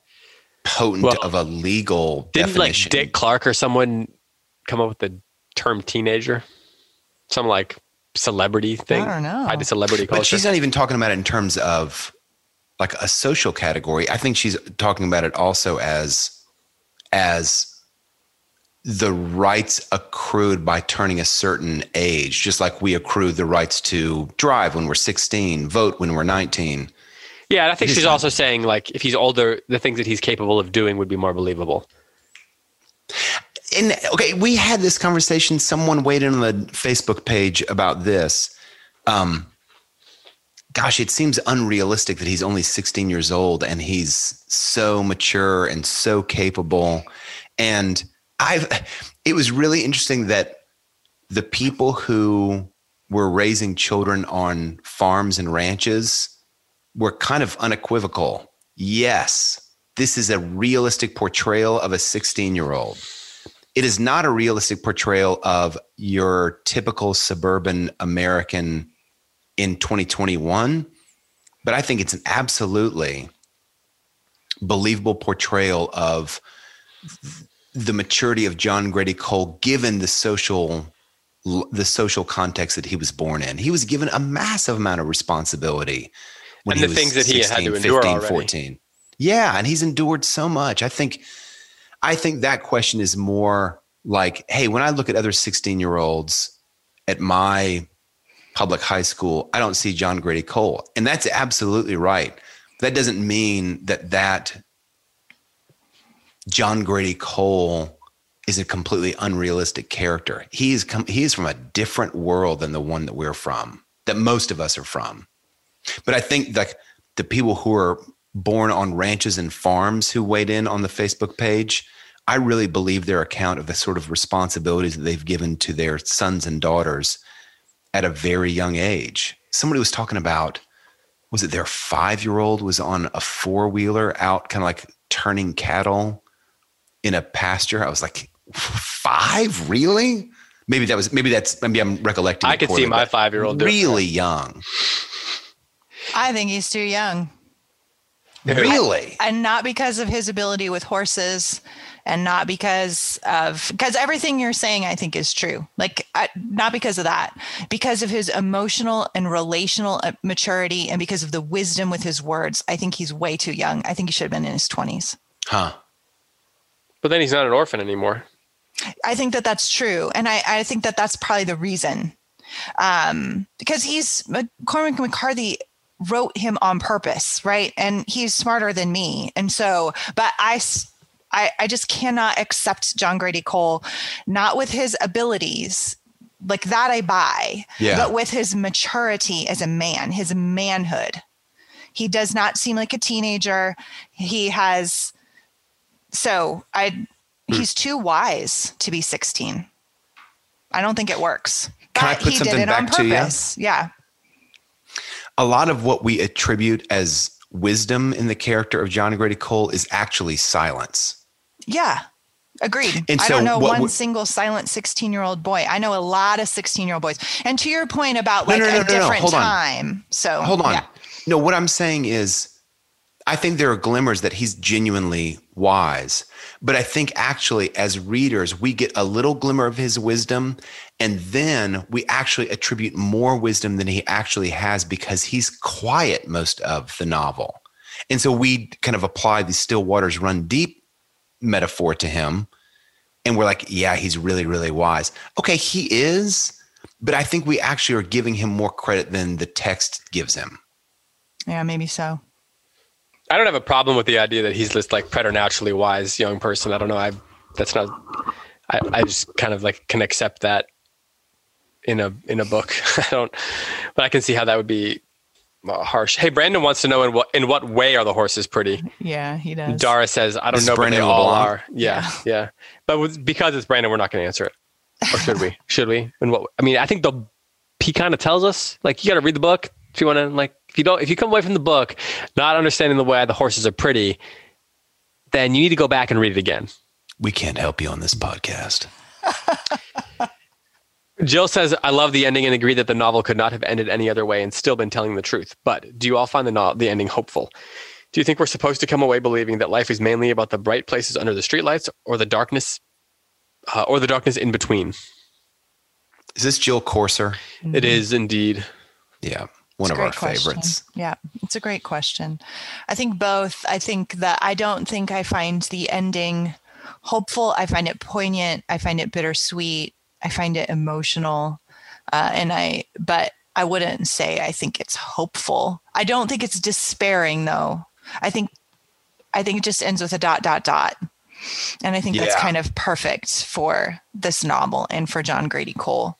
potent well, of a legal didn't definition. like Dick Clark or someone come up with the term teenager? Some like celebrity thing. I don't know. I celebrity culture. But she's not even talking about it in terms of like a social category. I think she's talking about it also as as the rights accrued by turning a certain age, just like we accrue the rights to drive when we're 16, vote when we're 19. Yeah, and I think she's also saying like if he's older, the things that he's capable of doing would be more believable. And okay, we had this conversation. Someone weighed in on the Facebook page about this. Um, gosh, it seems unrealistic that he's only 16 years old and he's so mature and so capable. And I've, it was really interesting that the people who were raising children on farms and ranches were kind of unequivocal. Yes, this is a realistic portrayal of a 16 year old. It is not a realistic portrayal of your typical suburban American in 2021, but I think it's an absolutely believable portrayal of the maturity of John Grady Cole given the social the social context that he was born in. He was given a massive amount of responsibility when and the things that 16, he had to endure 15, already. 14. Yeah, and he's endured so much. I think I think that question is more like, hey, when I look at other 16-year-olds at my public high school, I don't see John Grady Cole. And that's absolutely right. That doesn't mean that that John Grady Cole is a completely unrealistic character. He's com- he's from a different world than the one that we're from, that most of us are from. But I think like the people who are born on ranches and farms who weighed in on the Facebook page, I really believe their account of the sort of responsibilities that they've given to their sons and daughters at a very young age. Somebody was talking about, was it their five year old was on a four wheeler out kind of like turning cattle in a pasture? I was like, five? Really? Maybe that was, maybe that's, maybe I'm recollecting. I could see my five year old really young. I think he's too young. Really? and not because of his ability with horses and not because of because everything you're saying i think is true like I, not because of that because of his emotional and relational uh, maturity and because of the wisdom with his words i think he's way too young i think he should have been in his 20s Huh. But then he's not an orphan anymore. I think that that's true, and I, I think that that's probably the reason, um, because he's Cormac McCarthy wrote him on purpose, right? And he's smarter than me, and so, but I, I, I just cannot accept John Grady Cole, not with his abilities, like that I buy, Yeah. but with his maturity as a man, his manhood. He does not seem like a teenager. He has, so I, hmm. he's too wise to be 16. I don't think it works. Can I But put he something did it on back to you? purpose. Yeah. A lot of what we attribute as wisdom in the character of John Grady Cole is actually silence. Yeah. Agreed. And I so don't know one single silent 16 year old boy. I know a lot of 16 year old boys. And to your point about like no, no, a no, no. different Hold on. time. So Hold on. yeah. No, what I'm saying is, I think there are glimmers that he's genuinely wise. But I think actually, as readers, we get a little glimmer of his wisdom, and then we actually attribute more wisdom than he actually has because he's quiet most of the novel. And so we kind of apply the still waters run deep metaphor to him. And we're like, yeah, he's really, really wise. Okay, he is. But I think we actually are giving him more credit than the text gives him. Yeah, maybe so. I don't have a problem with the idea that he's this like preternaturally wise young person. I don't know. I that's not. I, I just kind of like can accept that in a in a book. I don't, but I can see how that would be uh, harsh. Hey, Brandon wants to know in what in what way are the horses pretty? Yeah, he does. Dara says I don't This is know, but they Brandon all LeBlanc? are. Yeah, yeah. But with, because it's Brandon, we're not going to answer it. Or should we? should we? And what? I mean, I think the he kind of tells us like you got to read the book if you want to like if you don't if you come away from the book not understanding the way the horses are pretty, then you need to go back and read it again. We can't help you on this podcast. Jill says, I love the ending and agree that the novel could not have ended any other way and still been telling the truth. But do you all find the, no- the ending hopeful? Do you think we're supposed to come away believing that life is mainly about the bright places under the streetlights or the darkness uh, or the darkness in between? Is this Jill Corser? It is indeed. Yeah, one It's of our question. favorites. Yeah, it's a great question. I think both. I think that I don't think I find the ending hopeful. I find it poignant. I find it bittersweet. I find it emotional. Uh, and I, but I wouldn't say I think it's hopeful. I don't think it's despairing though. I think, I think it just ends with a dot, dot, dot. And I think that's kind of perfect for this novel and for John Grady Cole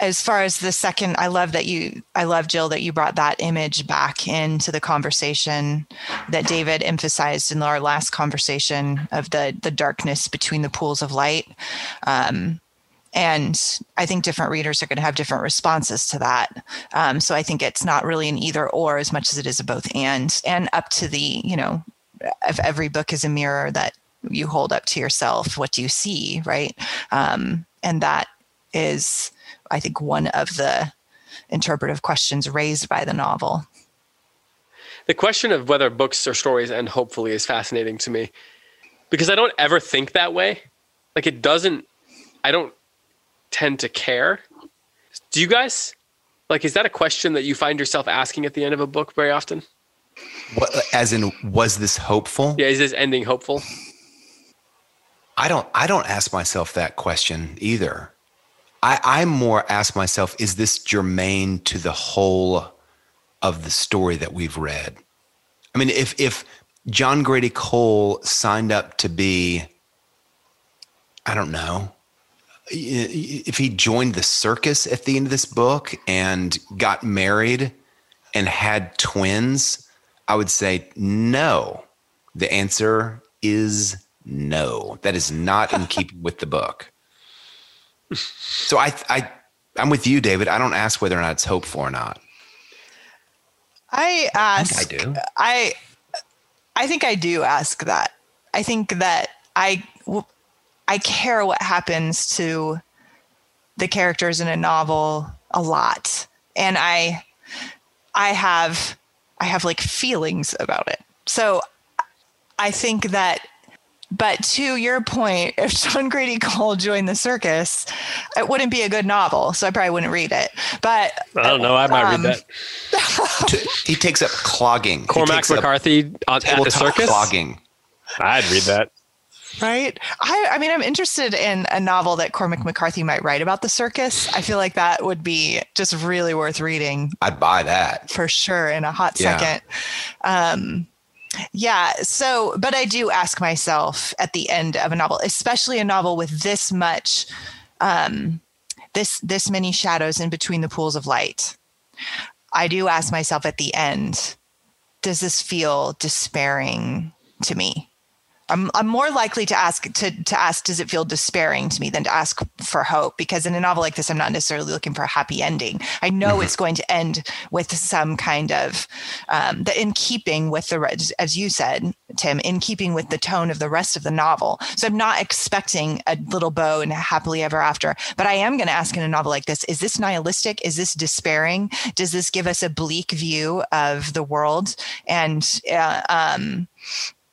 as far as the second i love that you i love jill that you brought that image back into the conversation that david emphasized in our last conversation of the the darkness between the pools of light. Um, and i think different readers are going to have different responses to that. Um, so i think it's not really an either or as much as it is a both and and up to the you know if every book is a mirror that you hold up to yourself what do you see right? Um, and that is I think one of the interpretive questions raised by the novel. The question of whether books or stories end hopefully is fascinating to me because I don't ever think that way. Like it doesn't, I don't tend to care. Do you guys? Like, is that a question that you find yourself asking at the end of a book very often? What, as in, was this hopeful? Yeah, is this ending hopeful? I don't. I don't ask myself that question either. I, I more ask myself, is this germane to the whole of the story that we've read? I mean, if if John Grady Cole signed up to be, I don't know, if he joined the circus at the end of this book and got married and had twins, I would say no. The answer is no. That is not in keeping with the book. So I, I, I'm with you, David. I don't ask whether or not it's hopeful or not. I I ask. think I do. I, I think I do ask that. I think that I, I care what happens to the characters in a novel a lot, and I, I have I have like feelings about it. So I think that but to your point, if John Grady Cole joined the circus, it wouldn't be a good novel. So I probably wouldn't read it. But I don't know. I might um, read that. he takes up clogging. Cormac McCarthy on, at the circus. clogging. I'd read that. right? I, I mean, I'm interested in a novel that Cormac McCarthy might write about the circus. I feel like that would be just really worth reading I'd buy that. for sure in a hot Yeah. second. Um, yeah. So, but I do ask myself at the end of a novel, especially a novel with this much, um, this this many shadows in between the pools of light. I do ask myself at the end, does this feel despairing to me? I'm, I'm more likely to ask to, to ask does it feel despairing to me than to ask for hope? Because in a novel like this i'm not necessarily looking for a happy ending. I know it's going to end with some kind of um, that in keeping with the as you said tim in keeping with the tone of the rest of the novel. So i'm not expecting a little bow and a happily ever after. But i am going to ask in a novel like this is this nihilistic? Is this despairing? Does this give us a bleak view of the world? And uh, um,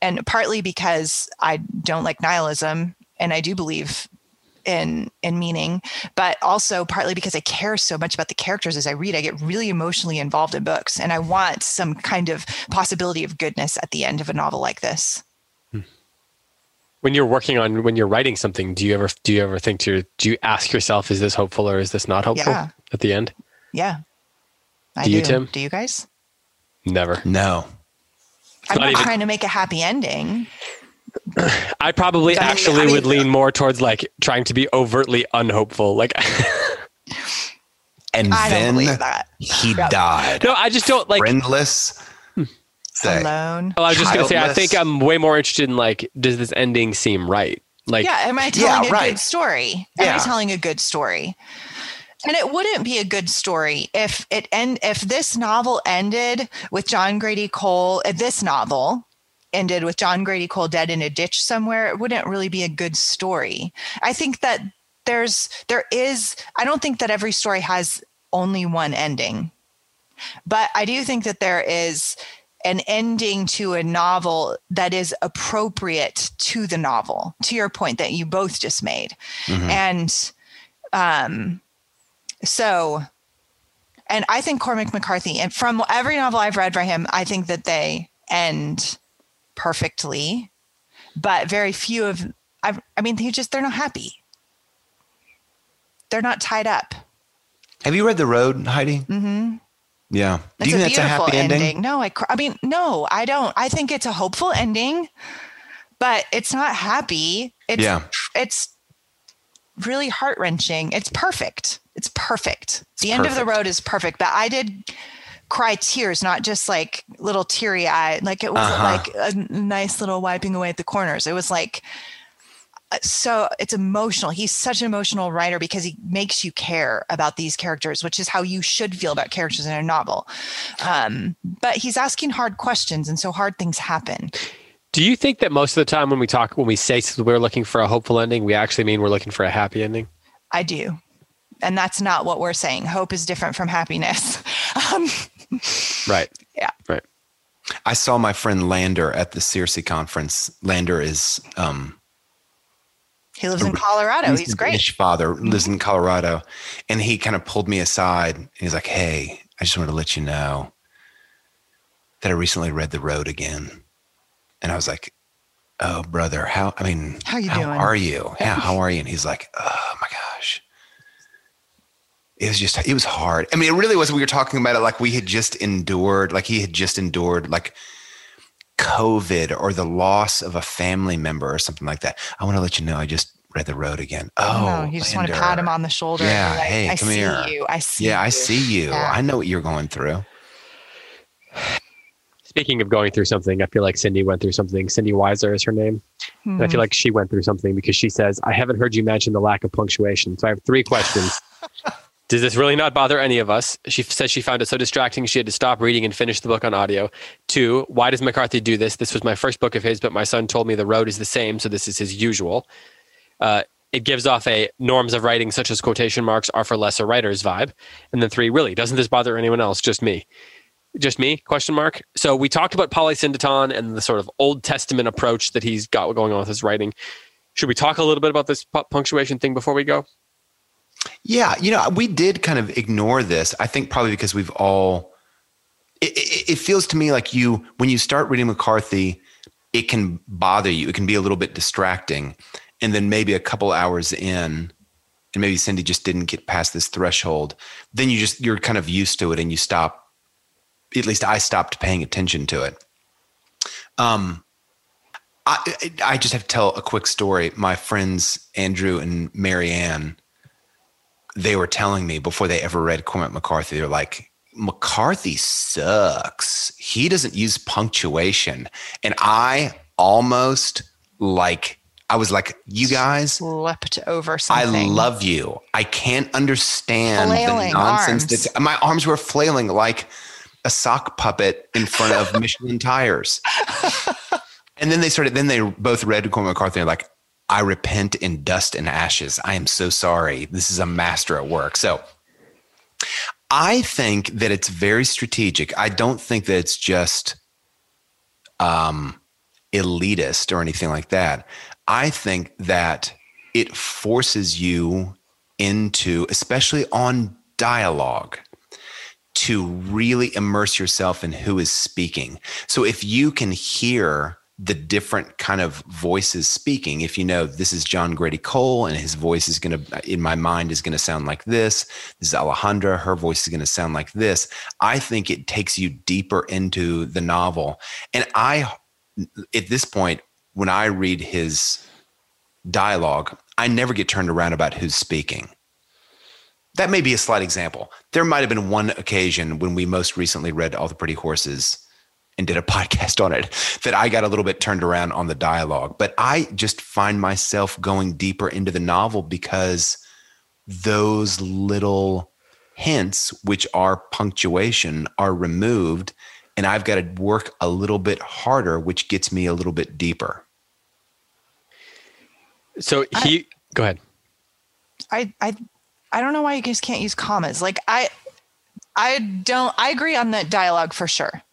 and partly because I don't like nihilism and I do believe in in meaning, but also partly because I care so much about the characters as I read. I get really emotionally involved in books and I want some kind of possibility of goodness at the end of a novel like this. Hmm. When you're working on, when you're writing something, do you ever do you ever think to your, do you ask yourself, is this hopeful or is this not hopeful Yeah. at the end? Yeah. I Do you, Tim? Do you guys? Never. No. I'm not not even- trying to make a happy ending. I probably I mean, actually I mean- would lean more towards like trying to be overtly unhopeful. Like, And I then he Yep. died. no, I just don't like. Friendless. Say. Alone. Well, I was just gonna say, I think I'm way more interested in like, does this ending seem right? Like, yeah, am I telling Yeah, a right. good story? Yeah. Am I telling a good story? And it wouldn't be a good story if it end if this novel ended with John Grady Cole. If this novel ended with John Grady Cole dead in a ditch somewhere, it wouldn't really be a good story. I think that there's there is. I don't think that every story has only one ending, but I do think that there is an ending to a novel that is appropriate to the novel to your point that you both just made and um so and i think cormac mccarthy and from every novel i've read by him i think that they end perfectly but very few of i, I mean they just they're not happy they're not tied up Have you read The Road, Heidi? Mm-hmm. Yeah. Do you a think that's a happy ending. ending? No, I. cr- I mean, no, I don't. I think it's a hopeful ending, but it's not happy. It's, Yeah. It's really heart wrenching. It's perfect. It's perfect. the end of the road is perfect. But I did cry tears, not just like little teary eye. Like it wasn't Uh-huh. like a nice little wiping away at the corners. It was like uh, so it's emotional. He's such an emotional writer because he makes you care about these characters, which is how you should feel about characters in a novel. Um, but he's asking hard questions, and so hard things happen. Do you think that most of the time when we talk, when we say we're looking for a hopeful ending, we actually mean we're looking for a happy ending? I do. And that's not what we're saying. Hope is different from happiness. Um, Right. yeah. Right. I saw my friend Lander at the Circe conference. Lander is um He lives in Colorado. He's a great. British father, lives in Colorado, and he kind of pulled me aside. And he's like, "Hey, I just wanted to let you know that I recently read The Road again." And I was like, "Oh, brother, how? I mean, How you how doing?" are you? Yeah, how are you?" And he's like, "Oh my gosh." It was just, it was hard. I mean, it really was. We were talking about it like we had just endured, like he had just endured, like COVID or the loss of a family member or something like that. I want to let you know I just read The Road again. Oh, no, you just want to pat him on the shoulder. Yeah, like, hey, I come see here. you. I see Yeah, I you." see you. Yeah. I know what you're going through. Speaking of going through something, I feel like Cindy went through something. Cindy Weiser is her name. And I feel like she went through something because she says, I haven't heard you mention the lack of punctuation. So I have three questions. Does this really not bother any of us? She says she found it so distracting she had to stop reading and finish the book on audio. Two, why does McCarthy do this? This was my first book of his, but my son told me the road is the same, so this is his usual. Uh, it gives off a norms of writing, such as quotation marks, are for lesser writers vibe. And then three, really, doesn't this bother anyone else? Just me. Just me? Question mark. So we talked about polysyndeton and the sort of Old Testament approach that he's got going on with his writing. Should we talk a little bit about this punctuation thing before we go? Yeah, you know, we did kind of ignore this. I think probably because we've all. It, it, it feels to me like you, when you start reading McCarthy, it can bother you. It can be a little bit distracting, and then maybe a couple hours in, and maybe Cindy just didn't get past this threshold. Then you just you're kind of used to it, and you stop. At least I stopped paying attention to it. Um, I, I just have to tell a quick story. My friends Andrew and Marianne they were telling me before they ever read Cormac McCarthy, they're like, McCarthy sucks. He doesn't use punctuation. And I almost like, I was like, you guys leapt over something. I love you. I can't understand Flailing the nonsense. Arms. That, my arms were flailing like a sock puppet in front of Michelin tires. and then they started, then they both read Cormac McCarthy and like, I repent in dust and ashes. I am so sorry. This is a master at work. So I think that it's very strategic. I don't think that it's just um, elitist or anything like that. I think that it forces you into, especially on dialogue, to really immerse yourself in who is speaking. So if you can hear the different kind of voices speaking. If you know this is John Grady Cole and his voice is going to, in my mind, is going to sound like this. This is Alejandra, her voice is going to sound like this. I think it takes you deeper into the novel. And I, at this point, when I read his dialogue, I never get turned around about who's speaking. That may be a slight example. There might have been one occasion when we most recently read All the Pretty Horses and did a podcast on it that I got a little bit turned around on the dialogue. But I just find myself going deeper into the novel because those little hints, which are punctuation, are removed. And I've got to work a little bit harder, which gets me a little bit deeper. So he, I, go ahead. I, I, I don't know why you guys can't use commas. Like I, I don't, I agree on the dialogue for sure.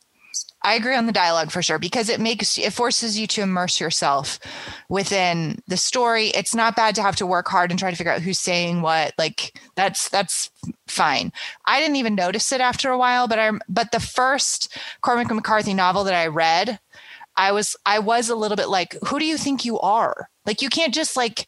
I agree on the dialogue for sure because it makes it forces you to immerse yourself within the story. It's not bad to have to work hard and try to figure out who's saying what. Like that's that's fine. I didn't even notice it after a while, but I but the first Cormac McCarthy novel that I read, I was I was a little bit like, who do you think you are? Like you can't just like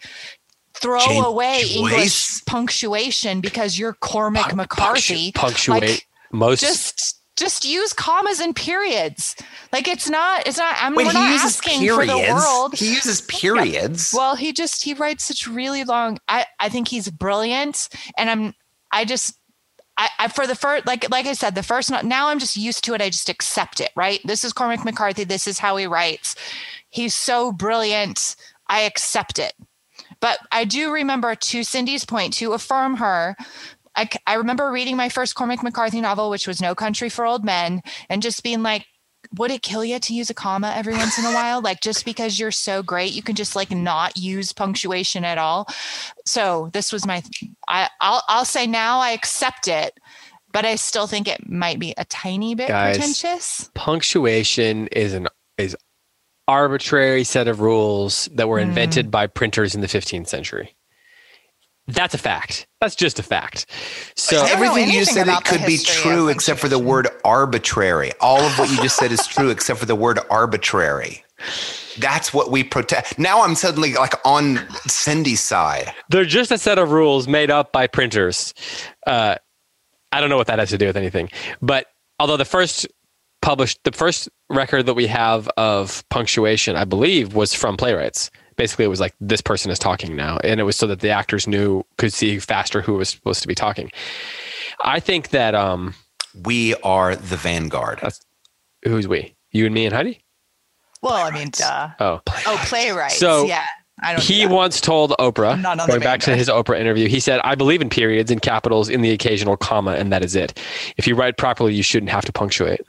throw James away Joyce. English punctuation because you're Cormac McCarthy. Punctuate like, most just just use commas and periods. Like it's not, it's not, I'm Wait, we're not asking periods. for the world. He uses periods. Yeah. Well, he just, he writes such really long, I, I think he's brilliant. And I'm, I just, I, I for the first, like, like I said, the first, now I'm just used to it. I just accept it, right? This is Cormac McCarthy. This is how he writes. He's so brilliant. I accept it. But I do remember to Cindy's point to affirm her I, I remember reading my first Cormac McCarthy novel, which was No Country for Old Men, and just being like, would it kill you to use a comma every once in a while? Like just because you're so great, you can just like not use punctuation at all. So this was my, I, I'll, I'll say now I accept it, but I still think it might be a tiny bit Guys, pretentious. Punctuation is an is arbitrary set of rules that were invented mm. by printers in the 15th century. That's a fact. That's just a fact. So everything you said it could be true except for the word arbitrary. All of what you just said is true except for the word arbitrary. That's what we protect. Now I'm suddenly like on Cindy's side. They're just a set of rules made up by printers. Uh, I don't know what that has to do with anything. But although the first published, the first record that we have of punctuation, I believe, was from playwrights. Basically it was like this person is talking now. And it was so that the actors knew could see faster who was supposed to be talking. I think that um we are the vanguard. Who's we? You and me and heidi? Well i mean duh. Oh. Oh playwrights. So yeah. I don't he once told Oprah, going back to his Oprah interview, he said, I believe in periods and capitals in the occasional comma, and that is it. If you write properly, you shouldn't have to punctuate.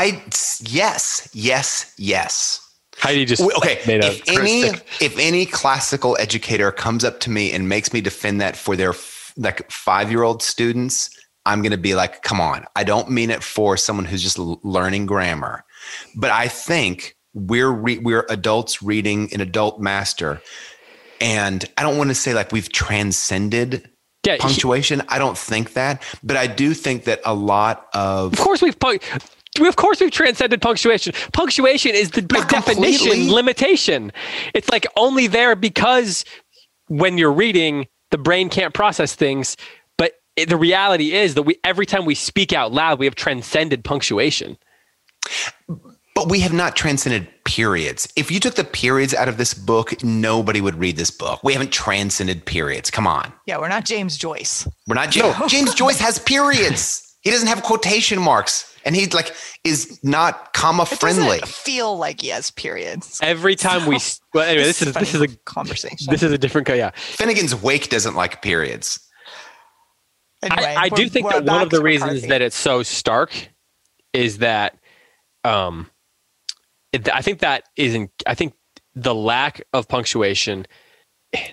I, yes, yes, yes. Heidi just okay. Made if any if any classical educator comes up to me and makes me defend that for their like five year old students, I'm going to be like, come on. I don't mean it for someone who's just l- learning grammar, but I think we're re- we're adults reading an adult master, and I don't want to say like we've transcended Yeah, he- punctuation. I don't think that, but I do think that a lot of Of course, we've of course we've transcended punctuation. Punctuation is the Not definition completely. limitation. It's like only there because when you're reading, the brain can't process things. But it, the reality is that we every time we speak out loud, we have transcended punctuation. But we have not transcended periods. If you took the periods out of this book, nobody would read this book. We haven't transcended periods. Come on. Yeah, we're not James Joyce. We're not James. No. James Joyce has periods. He doesn't have quotation marks, and he like is not comma It friendly. doesn't feel like he has periods. Every time we well, anyway, this is this is a conversation. this is a different co- yeah. Finnegans Wake doesn't like periods. Anyway, I, I do think that one of the reasons McCarthy. that it's so stark is that um it, I think that isn't I think the lack of punctuation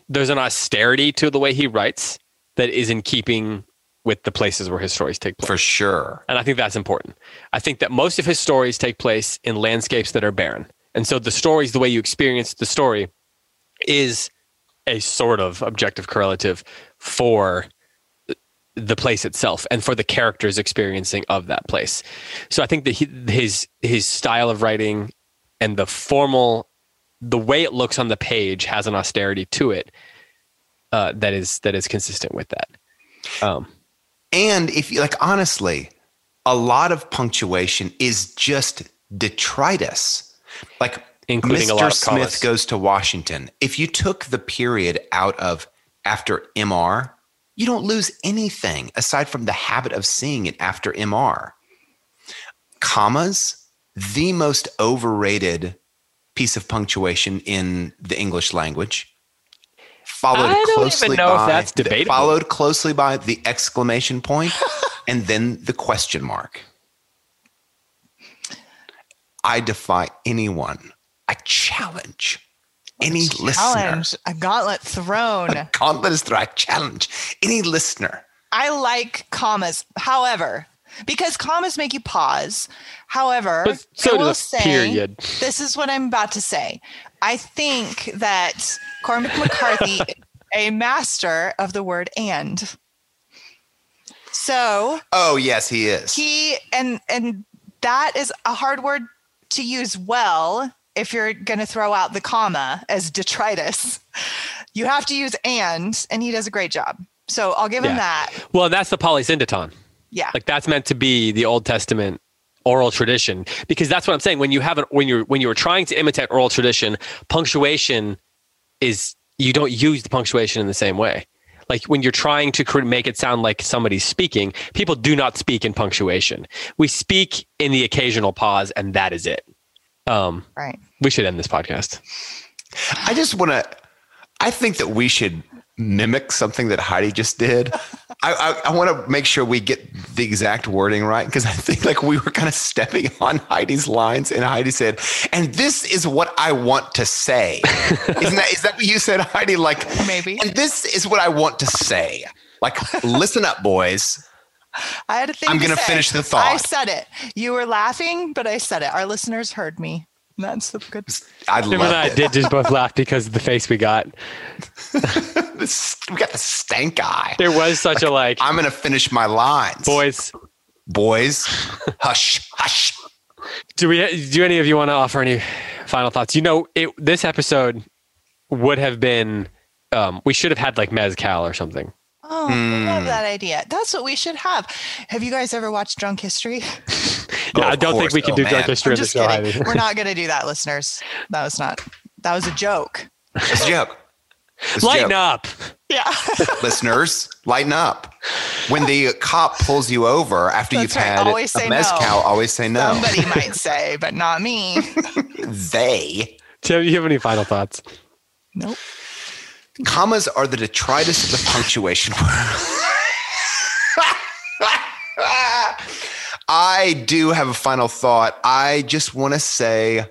there's an austerity to the way he writes that is in keeping with the places where his stories take place. For sure. And I think that's important. I think that most of his stories take place in landscapes that are barren. And so the stories, the way you experience the story, is a sort of objective correlative for the place itself and for the characters experiencing of that place. So I think that he, his his style of writing and the formal, the way it looks on the page has an austerity to it uh, that is that is consistent with that. Um, And if you like, honestly, a lot of punctuation is just detritus. Like Including a Mr. lot of Smith commas. goes to Washington. If you took the period out of after MR, you don't lose anything aside from the habit of seeing it after MR. Commas, the most overrated piece of punctuation in the English language. Followed I don't even closely know if by that's the- debatable. followed closely by the exclamation point and then the question mark. I defy anyone. I challenge any listener. challenge, a gauntlet thrown. A Gauntlet is through. I challenge any listener. I like commas. However, because commas make you pause. However, But so I will say, period. This is what I'm about to say. I think that Cormac McCarthy is a master of the word and. So Oh yes, he is. he and and that is a hard word to use well if you're going to throw out the comma as detritus. You have to use and, and he does a great job. So I'll give him that. well, that's the polysyndeton. Yeah. Like that's meant to be the Old Testament oral tradition because that's what I'm saying. When you have an when you're when you're trying to imitate oral tradition, punctuation is you don't use the punctuation in the same way. Like when you're trying to make it sound like somebody's speaking, people do not speak in punctuation. We speak in the occasional pause, and that is it. Um, right. we should end this podcast. I just want to. I think that we should mimic something that Heidi just did. I, I, I want to make sure we get the exact wording right because I think like we were kind of stepping on Heidi's lines, and Heidi said, "And this is what I want to say." Isn't that is that what you said, Heidi? Like Maybe. And this is what I want to say. Like, listen up, boys. I had a thing. I'm to gonna say. finish the thought. I said it. You were laughing, but I said it. Our listeners heard me. That's the good. I Tim and I it. did just both laugh because of the face we got. This, we got the stank eye. There was such a like, I'm gonna finish my lines, boys. Boys, hush, hush. Do we? Do any of you want to offer any final thoughts? You know, it, this episode would have been. Um, we should have had like mezcal or something. Oh, I love that idea. That's what we should have. Have you guys ever watched Drunk History? Oh, Yeah, I don't think we can Oh, do man. drunk history on the show. kidding. Heidi. We're not going to do that, listeners. That was not. That was a joke. It's a joke. It's a Lighten joke. up. Yeah. listeners, lighten up. When the cop pulls you over after That's you've right. had Always a say mezcal, no. always say no. Somebody might say, but not me. They Tim, you have any final thoughts? Nope. commas are the detritus of the punctuation. I do have a final thought. I just want to say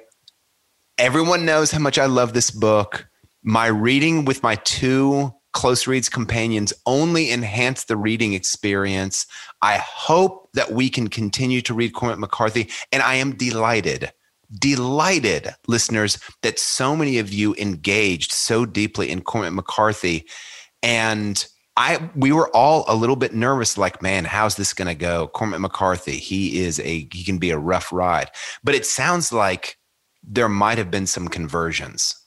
everyone knows how much I love this book. My reading with my two Close Reads companions only enhance the reading experience. I hope that we can continue to read Cormac McCarthy, and I am delighted, delighted, listeners, that so many of you engaged so deeply in Cormac McCarthy. And I we were all a little bit nervous, like, man, how's this gonna go? Cormac McCarthy, he is a he can be a rough ride. But it sounds like there might have been some conversions.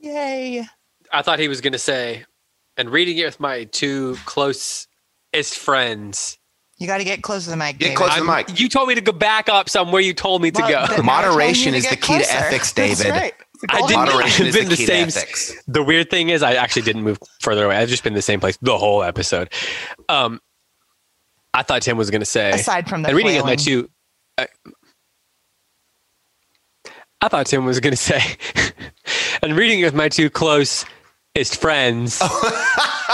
Yay. I thought he was going to say, and reading it with my two closest friends. You got to get close to the mic. Get David. close to the I'm- mic. You told me to go back up somewhere you told me to Well, go. then now I told Moderation you is the key to closer. ethics, That's David. right. It's a I golden didn't- Moderation I've is been the the same- ethics. The weird thing is, I actually didn't move further away. I've just been the same place the whole episode. Um, I thought Tim was going to say, Aside from the and reading it with my flailing. two. I, I thought Tim was going to say, and reading it with my two closest friends.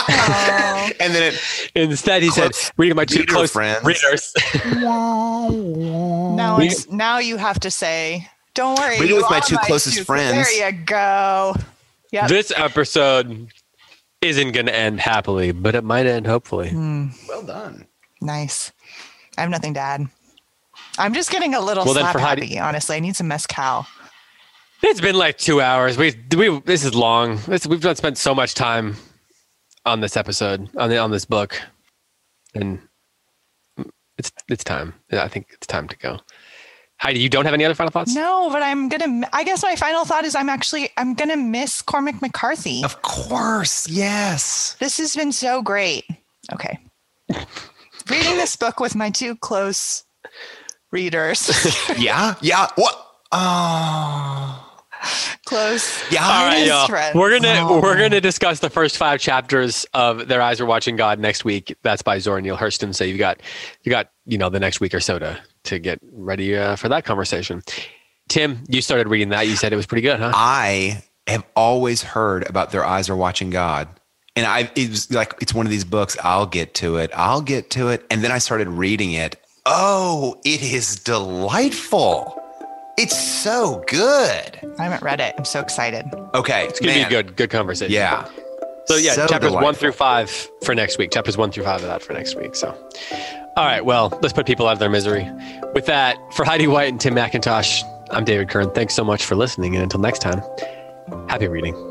Oh. And then it Instead, he said, Close reading my two reader close friends. readers. now now you have to say, "Don't worry." Read it you with my are two closest two- friends. There you go. Yep. this episode isn't going to end happily, but it might end hopefully. Hmm. well done. Nice. I have nothing to add. I'm just getting a little Well, slap for Heidi- happy. Honestly, I need some mezcal. It's been like two hours. We we this is long. This, we've not spent so much time on this episode on the on this book, and it's it's time. I think it's time to go. Heidi, you don't have any other final thoughts? No, but I'm gonna. I guess my final thought is I'm actually I'm gonna miss Cormac McCarthy. Of course, yes. This has been so great. Okay. Reading this book with my two close readers. Yeah, yeah. What? Oh, close. yeah. All right, y'all. friends. We're gonna Oh. we're gonna discuss the first five chapters of Their Eyes Are Watching God next week. That's by Zora Neale Hurston. So you got you got you know the next week or so to to get ready uh, for that conversation. Tim, you started reading that. You said it was pretty good, huh? I have always heard about their eyes are watching God. And I it was like it's one of these books, I'll get to it. I'll get to it. And then I started reading it. Oh, it is delightful. It's so good. I haven't read it. I'm so excited. Okay. It's gonna be a good good conversation. Yeah. So yeah, So chapters one through five for next week. Chapters one through five of that for next week. So, all right. Well, let's put people out of their misery. With that, for Heidi White and Tim McIntosh, I'm David Kern. Thanks so much for listening, and until next time, happy reading.